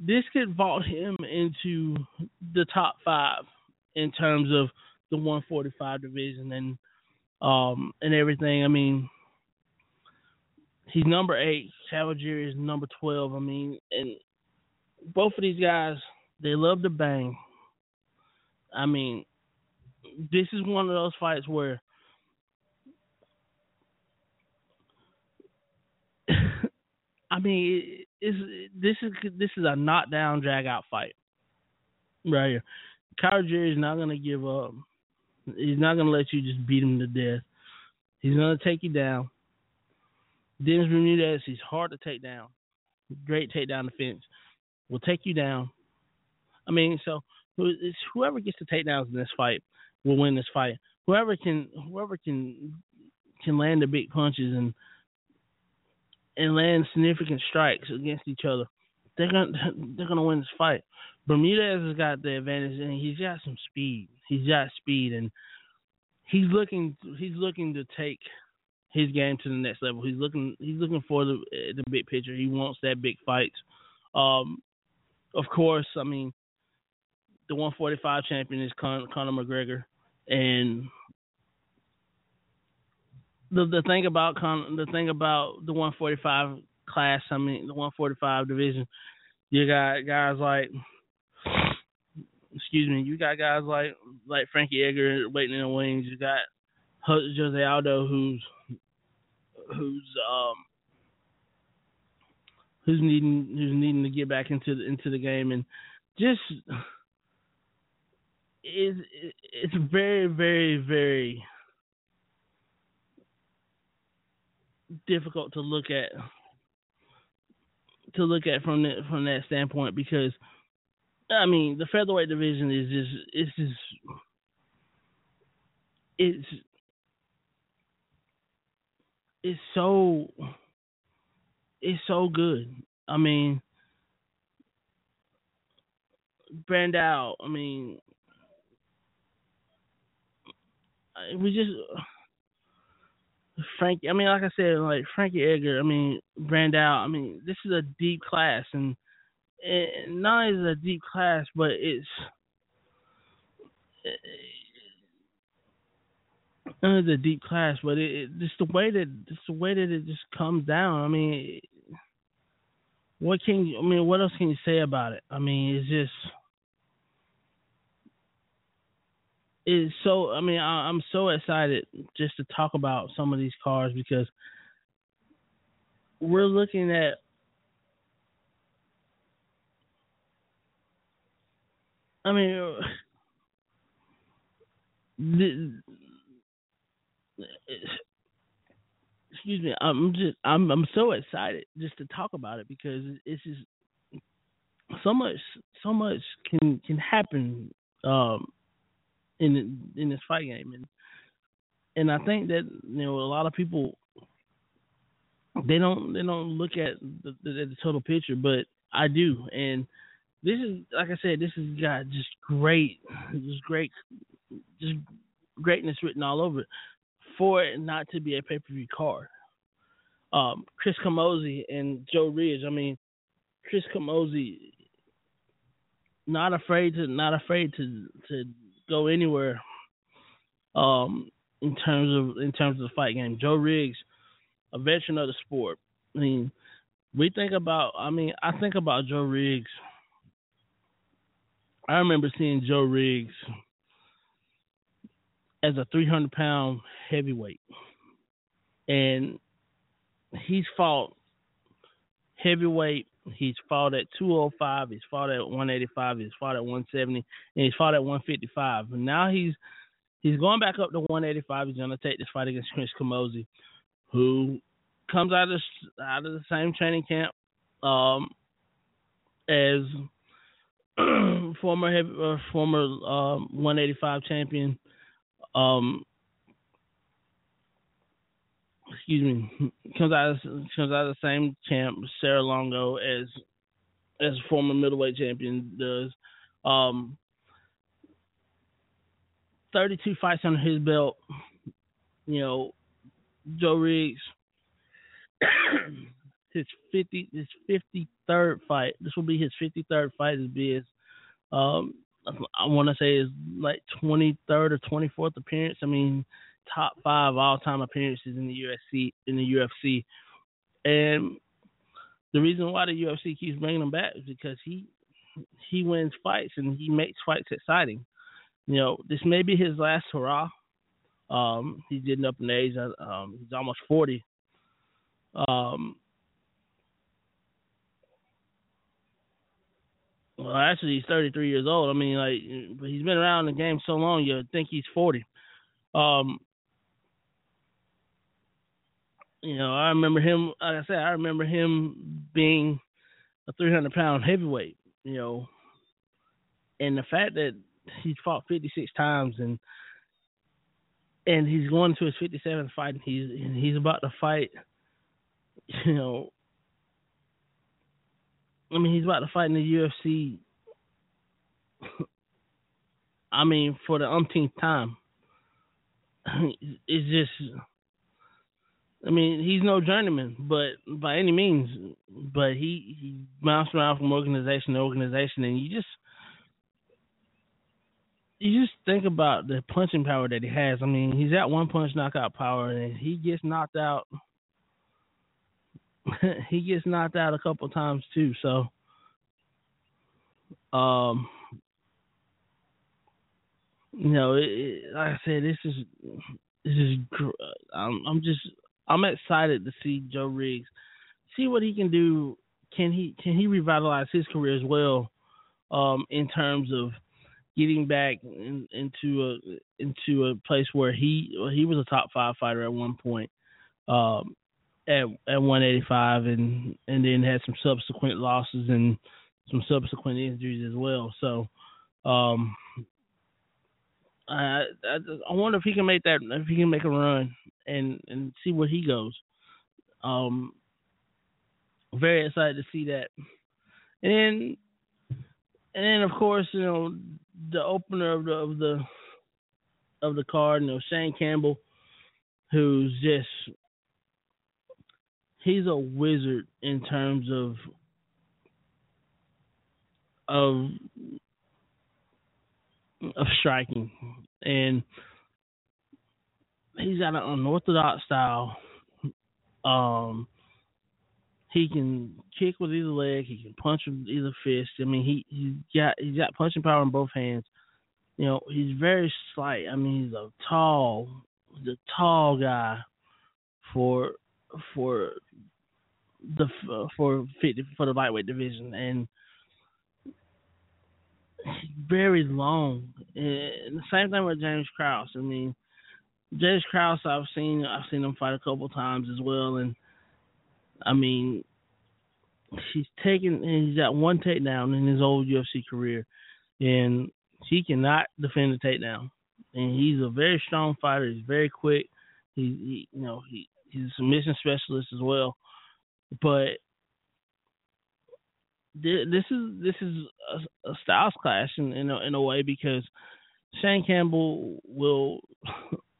this could vault him into the top five in terms of the 145 division and um and everything. I mean, he's number eight. Kawajiri is number 12. I mean, and both of these guys, they love to bang. I mean, this is one of those fights where I mean, is this is this is a knockdown, drag out fight right here. Kawajiri is not gonna give up. He's not gonna let you just beat him to death. He's gonna take you down. Dennis Bermudez, he's hard to take down. Great takedown defense. Will take you down. I mean, so whoever gets the takedowns in this fight will win this fight. Whoever can whoever can can land the big punches and and land significant strikes against each other, they're gonna they're gonna win this fight. Bermudez has got the advantage and he's got some speed. He's got speed and he's looking he's looking to take his game to the next level. He's looking he's looking for the the big picture. He wants that big fight. Um, of course, I mean the 145 champion is Con- Conor McGregor, and the the thing about Con- the thing about the 145 class, I mean the 145 division, you got guys like excuse me, you got guys like like Frankie Edgar waiting in the wings. You got Jose Aldo, who's who's um who's needing who's needing to get back into the into the game and just is it's very very very difficult to look at to look at from that from that standpoint because I mean the featherweight division is just it's just it's it's so it's so good. I mean Brandao, I mean we just uh, Frankie. I mean, like I said, like Frankie Edgar. I mean, Brandao. I mean, this is a deep class, and, and not only is it a deep class, but it's not only a deep class, but it, it just the way that just the way that it just comes down. I mean, what can you? I mean, what else can you say about it? I mean, it's just is so. I mean, I, I'm so excited just to talk about some of these cars because we're looking at I mean, the, excuse me. I'm just I'm I'm so excited just to talk about it because it's just so much so much can can happen um in in this fight game, and and I think that you know a lot of people they don't they don't look at the, the, the total picture, but I do, and this is like I said, this has got just great, just great, just greatness written all over it for it not to be a pay per view card. Um, Chris Camozzi and Joe Riggs. I mean, Chris Camozzi, not afraid to not afraid to to go anywhere um, in terms of in terms of the fight game. Joe Riggs, a veteran of the sport. I mean, we think about. I mean, I think about Joe Riggs. I remember seeing Joe Riggs as a 300 pound heavyweight, and he's fought heavyweight. He's fought at 205. He's fought at 185. He's fought at 170, and he's fought at 155. And now he's he's going back up to 185. He's going to take this fight against Chris Camozzi, who comes out of out of the same training camp um, as former heavy, uh, former um, 185 champion. Um, excuse me, comes out of, comes out of the same camp Serra-Longo as as former middleweight champion does. Um, 32 fights under his belt. You know, Joe Riggs, his 50 his 53rd fight. This will be his 53rd fight as Biz. Um, I want to say is like 23rd or 24th appearance. I mean, top five all time appearances in the UFC in the UFC, and the reason why the UFC keeps bringing him back is because he he wins fights and he makes fights exciting. You know, this may be his last hurrah. Um, he's getting up in age. Um, he's almost forty. Um, well, actually, he's thirty-three years old. I mean, like, but he's been around the game so long, you'd think he's forty. Um, you know, I remember him. Like I said, I remember him being a 300 pound heavyweight. You know, and the fact that he fought 56 times and and he's going to his 57th fight. And he's and he's about to fight. You know, I mean, he's about to fight in the UFC. I mean, for the umpteenth time. It's just I mean, he's no journeyman, but by any means, but he he bounced around from organization to organization, and you just you just think about the punching power that he has. I mean, he's at one punch knockout power, and he gets knocked out. he gets knocked out a couple times too. So, um, you know, it, it, like I said, this is this is I'm I'm just I'm excited to see Joe Riggs, see what he can do. Can he can he revitalize his career as well, um, in terms of getting back in, into a into a place where he he was a top five fighter at one point, um, at at 185, and and then had some subsequent losses and some subsequent injuries as well. So, um, I, I I wonder if he can make that if he can make a run and and see where he goes. Um, very excited to see that. And and then of course you know the opener of the of the of the card, you know Shane Campbell, who's just he's a wizard in terms of of of striking and he's got an unorthodox style. Um, he can kick with either leg. He can punch with either fist. I mean, he he's got he's got punching power in both hands. You know, he's very slight. I mean, he's a tall, the tall guy for for the for fifty for the lightweight division, and very long. And the same thing with James Krause. I mean, James Krause, I've seen I've seen him fight a couple times as well, and I mean, he's taken and he's got one takedown in his old UFC career, and he cannot defend a takedown. And he's a very strong fighter. He's very quick. He, he you know, he he's a submission specialist as well. But this is this is a, a styles clash in in a, in a way because Shane Campbell will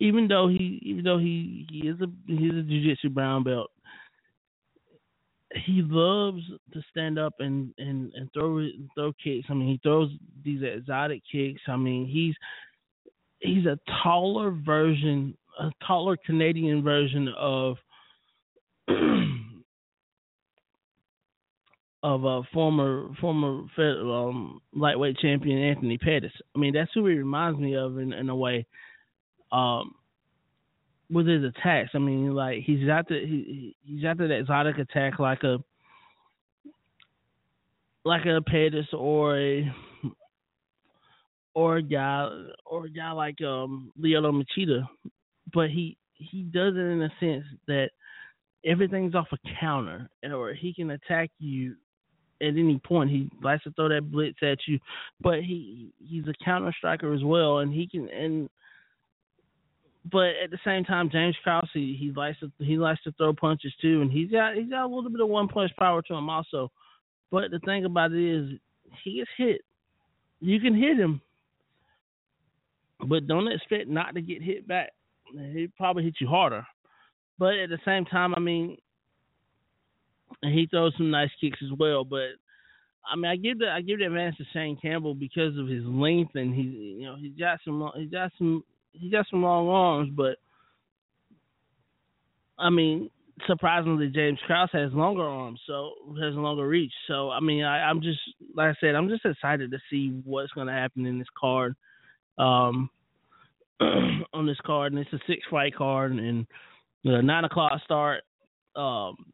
even though he even though he, he is a he's a jiu-jitsu brown belt he loves to stand up and and and throw throw kicks i mean he throws these exotic kicks i mean he's he's a taller version a taller canadian version of of a former former um, lightweight champion Anthony Pettis. I mean, that's who he reminds me of in, in a way. Um, with his attacks, I mean, like he's the he, he's got that exotic attack like a like a Pettis or a or a guy or a guy like um Lyoto Machida, but he he does it in a sense that everything's off a counter, or he can attack you at any point. He likes to throw that blitz at you, but he he's a counter striker as well, and he can and. But at the same time, James Krause he, he likes to he likes to throw punches too, and he's got he's got a little bit of one punch power to him also. But the thing about it is, he gets hit. You can hit him, but don't expect not to get hit back. He probably hit you harder. But at the same time, I mean, he throws some nice kicks as well. But I mean, I give the I give the advantage to Shane Campbell because of his length and he you know he's got some he's got some he got some long arms, but I mean, surprisingly, James Krause has longer arms, so has longer reach. So I mean, I, I'm just like I said, I'm just excited to see what's going to happen in this card, um, on this card, and it's a six fight card and the nine o'clock start. Um,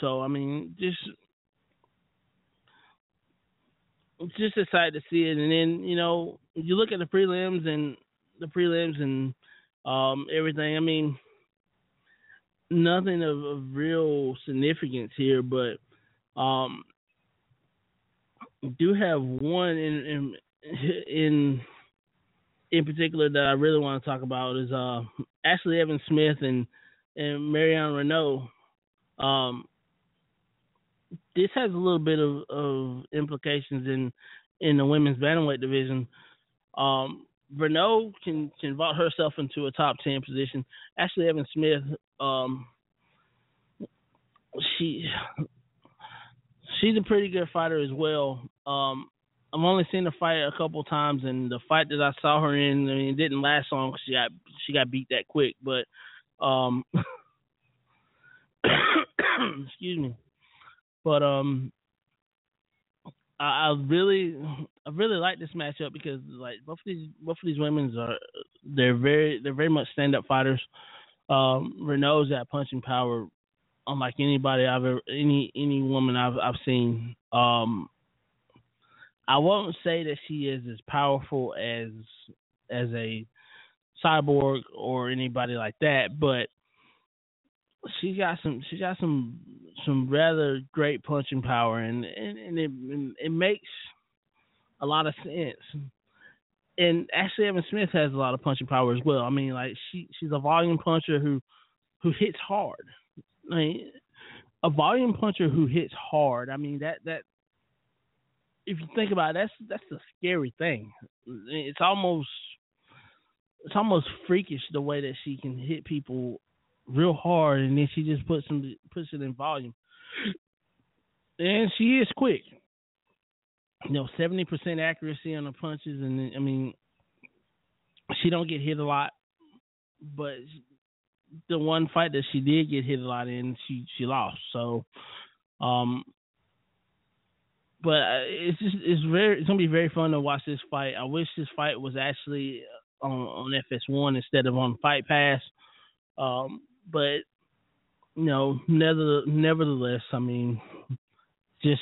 so I mean, just just excited to see it, and then you know you look at the prelims and the prelims and um, everything. I mean, nothing of, of real significance here, but um, do have one in in in in particular that I really want to talk about is uh, Ashley Evans Smith and and Marion Reneau. Um, this has a little bit of, of implications in in the women's bantamweight division. Um, Reneau can can vault herself into a top ten position. Ashley Evans Smith, um, she she's a pretty good fighter as well. Um, I've only seen her fight a couple times, and the fight that I saw her in, I mean, it didn't last long she got she got beat that quick. But um, excuse me. But um, I, I really I really like this matchup because like both of these both of these women's are they're very they're very much stand up fighters. Um, Reneau's got punching power unlike anybody I've ever any any woman I've I've seen. Um, I won't say that she is as powerful as as a cyborg or anybody like that, but she got some she got some some rather great punching power and and, and it it makes a lot of sense. And Ashley Evan Smith has a lot of punching power as well. I mean, like she she's a volume puncher who who hits hard. I mean, a volume puncher who hits hard. I mean that that if you think about it, that's that's a scary thing. It's almost it's almost freakish the way that she can hit people real hard, and then she just puts them puts it in volume. And she is quick. You know, seventy percent accuracy on the punches, and I mean, she don't get hit a lot, but the one fight that she did get hit a lot in, she she lost. So, um, but uh, it's just it's very it's gonna be very fun to watch this fight. I wish this fight was actually on on FS1 instead of on Fight Pass. Um, but you know, never, nevertheless, I mean, just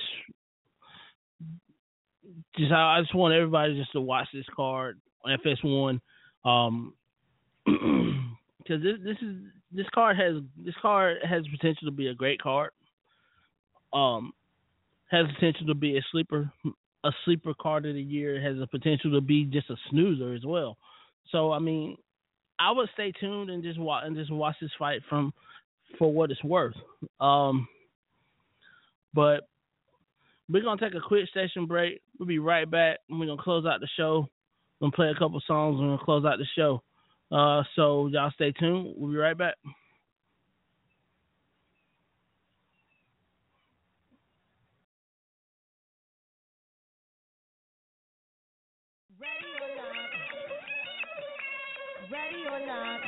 just I just want everybody just to watch this card on FS1, um, because this this is this card has this card has potential to be a great card. Um, has potential to be a sleeper, a sleeper card of the year. Has a potential to be just a snoozer as well. So I mean, I would stay tuned and just watch and just watch this fight from for what it's worth. Um, but we're gonna take a quick station break. We'll be right back. We're gonna close out the show. We're gonna play a couple songs. We're gonna close out the show. Uh, so y'all stay tuned. We'll be right back. Ready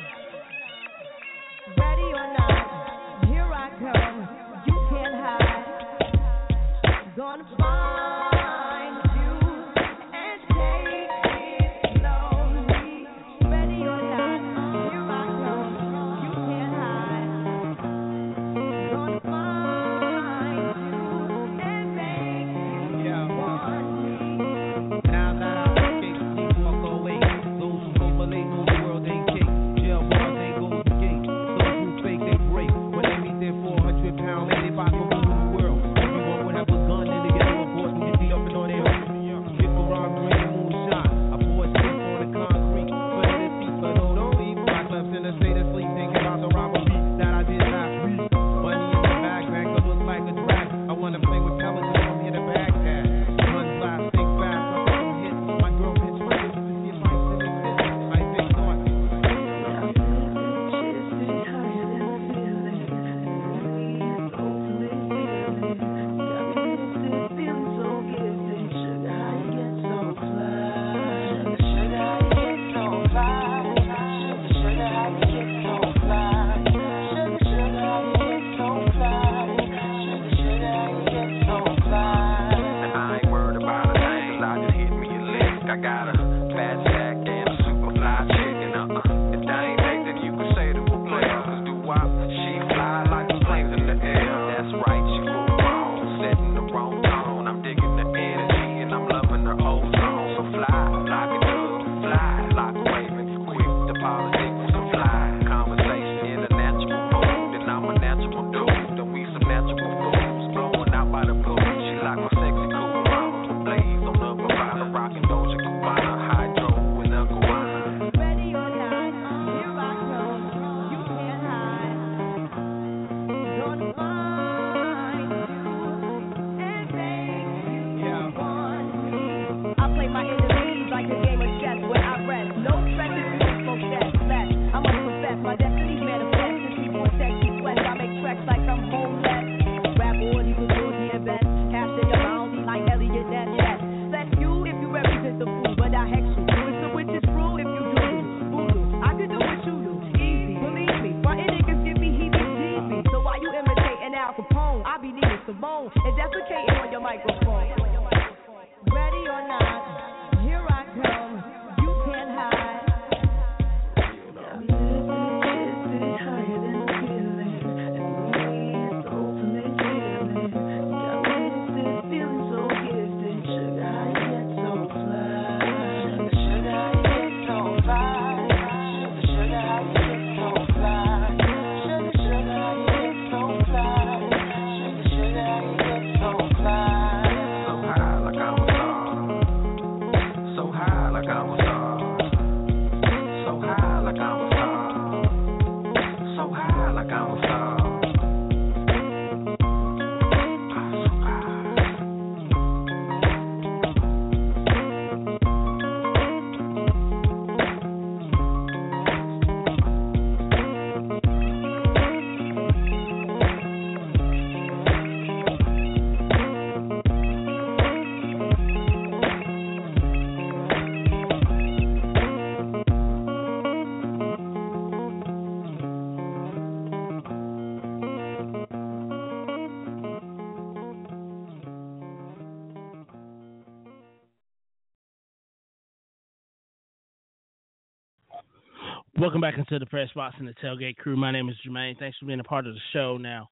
Welcome back into the press box and the tailgate crew. My name is Jermaine. Thanks for being a part of the show. Now,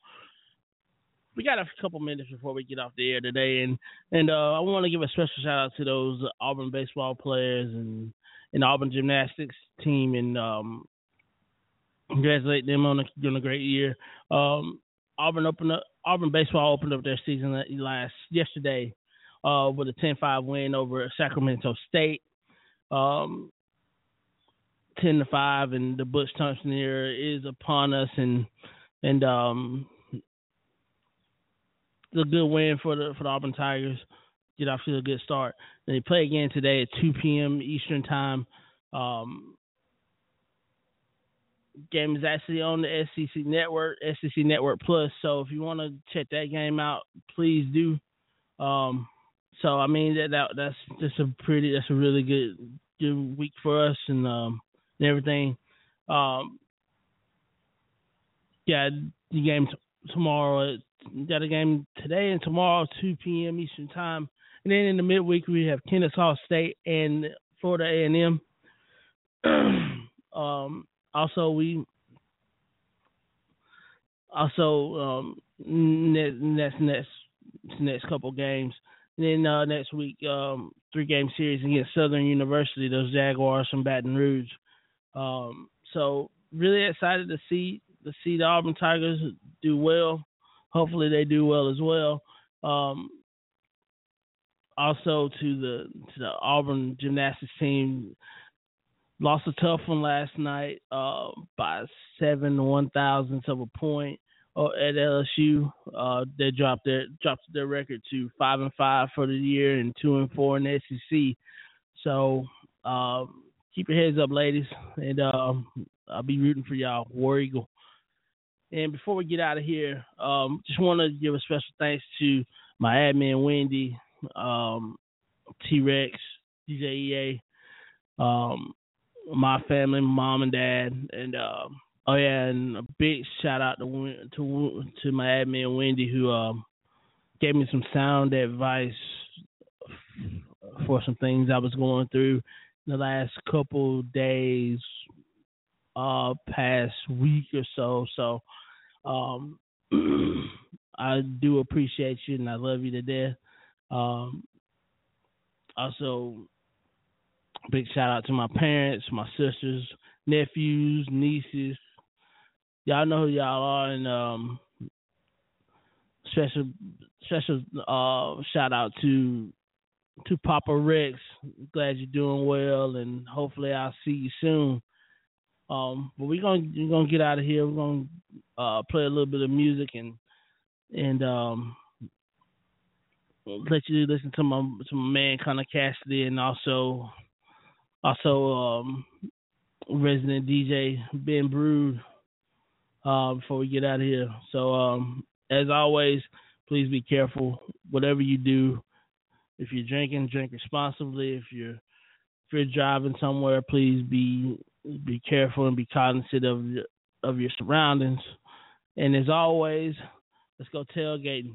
we got a couple minutes before we get off the air today, and and uh, I want to give a special shout out to those Auburn baseball players and and Auburn gymnastics team, and um, congratulate them on a, doing a great year. Um, Auburn opened up, Auburn baseball opened up their season last yesterday uh, with a 10-5 win over Sacramento State. Um, ten to five, and the Butch Thompson era is upon us, and and um, it's a good win for the for the Auburn Tigers. Get off to a good start. And they play again today at two p.m. Eastern time. Um, game is actually on the SEC Network, SEC Network Plus. So if you want to check that game out, please do. Um, so I mean that, that that's just a pretty that's a really good good week for us, and um, and everything. Um, yeah, the game's tomorrow. Got a game today and tomorrow, 2 p.m. Eastern time. And then in the midweek we have Kennesaw State and Florida A&M. um, also, we also um, next next next next couple games. And then uh, next week, um, three game series against Southern University, those Jaguars from Baton Rouge. Um, so really excited to see to see the Auburn Tigers do well. Hopefully they do well as well. Um, also to the to the Auburn gymnastics team, lost a tough one last night uh, by seven one thousandths of a point uh, at LSU. Uh, they dropped their dropped their record to five and five for the year and two and four in SEC. So um, keep your heads up, ladies, and um, I'll be rooting for y'all, War Eagle. And before we get out of here, um, just want to give a special thanks to my admin Wendy, um, T Rex, DJ EA, um, my family, mom and dad, and uh, oh yeah, and a big shout out to to to my admin Wendy who um, gave me some sound advice for some things I was going through the last couple days, uh, past week or so. So, um, I do appreciate you and I love you to death. Um, also, big shout out to my parents, my sisters, nephews, nieces. Y'all know who y'all are, and um, special special uh, shout out to to Papa Rex. Glad you're doing well, and hopefully I'll see you soon. Um, but we're gonna we're gonna get out of here. We're gonna uh, play a little bit of music and and um, let you listen to my to my man Connor Cassidy and also also um, resident DJ Ben Brood uh, before we get out of here. So um, as always, please be careful. Whatever you do, if you're drinking, drink responsibly. If you're if you're driving somewhere, please be be careful and be cognizant of of your surroundings. And as always, let's go tailgating.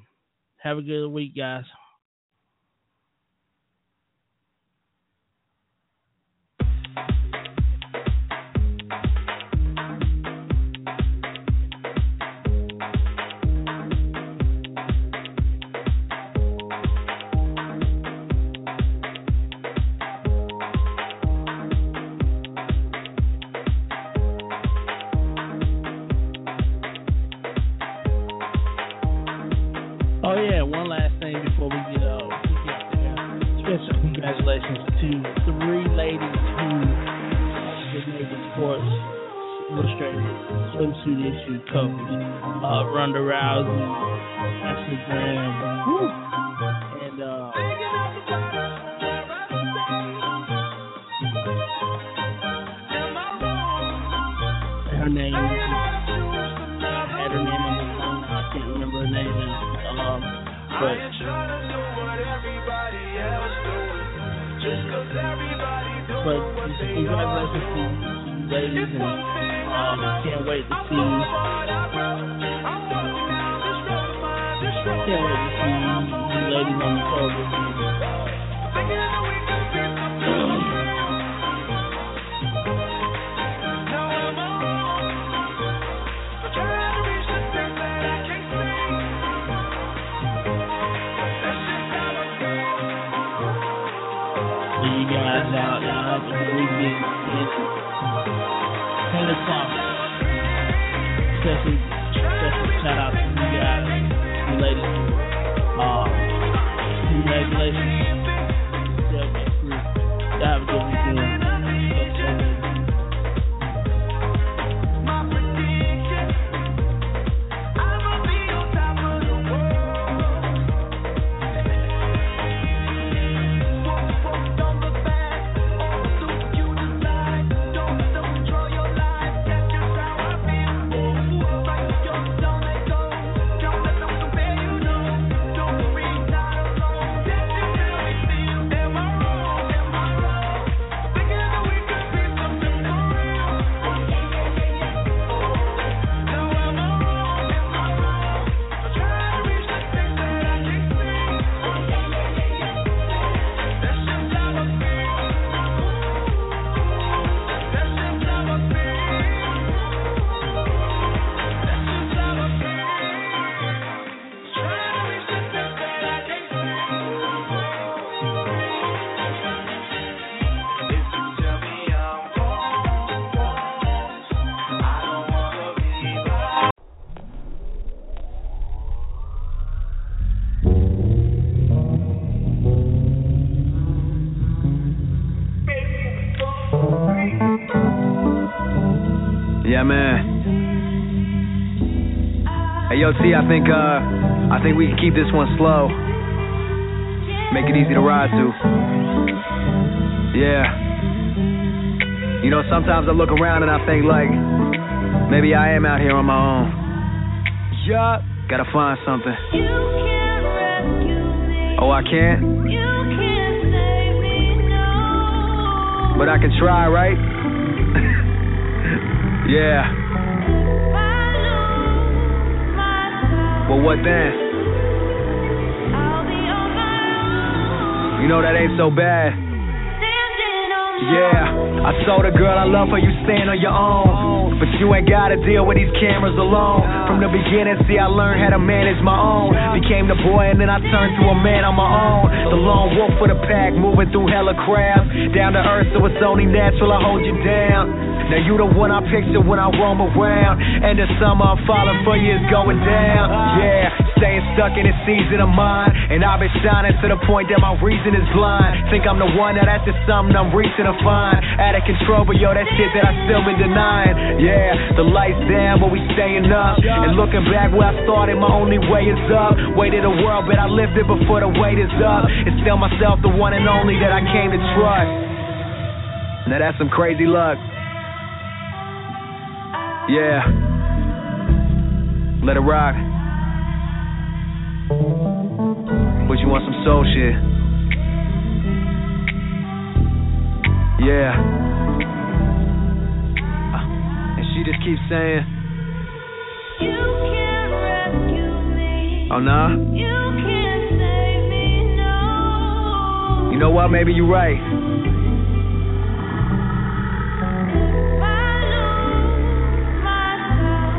Have a good week, guys. Illustrated swimsuit issue coverage. Uh Ronda Rousey, Ashley Graham, woo, and uh her name I had her name on the phone now, I can't remember her name. Um but but congratulations to you ladies and um can't wait to see. Can't wait to see you ladies on the cover. You guys out uh, after the weekend. Kennesaw. Special, special shout out to you guys, you ladies. Uh, congratulations. T, I think, uh, I think we can keep this one slow. Make it easy to ride to. Yeah. You know, sometimes I look around and I think, like, maybe I am out here on my own. Yeah. Gotta find something. Oh, I can't? But I can try, right? yeah. Well, what then? You know that ain't so bad. Yeah, I told a girl I love her, you stand on your own. But you ain't gotta deal with these cameras alone. From the beginning, see, I learned how to manage my own. Became the boy, and then I turned to a man on my own. The lone wolf for the pack, moving through hella crowds. Down to earth, so it's only natural I hold you down. Now you the one I picture when I roam around. And the summer I'm falling for you is going down. Yeah, staying stuck in this season of mine. And I've been shining to the point that my reason is blind. Think I'm the one, now that's just something I'm reaching to find. Out of control, but yo, that shit that I still been denying. Yeah, the lights down, but we staying up. And looking back where I started, my only way is up. Weight of the world, but I lifted before the weight is up. And still myself the one and only that I came to trust. Now that's some crazy luck. Yeah. Let it rock. But you want some soul shit? Yeah. Uh, and she just keeps saying, Oh, nah? You know what? Maybe you're right.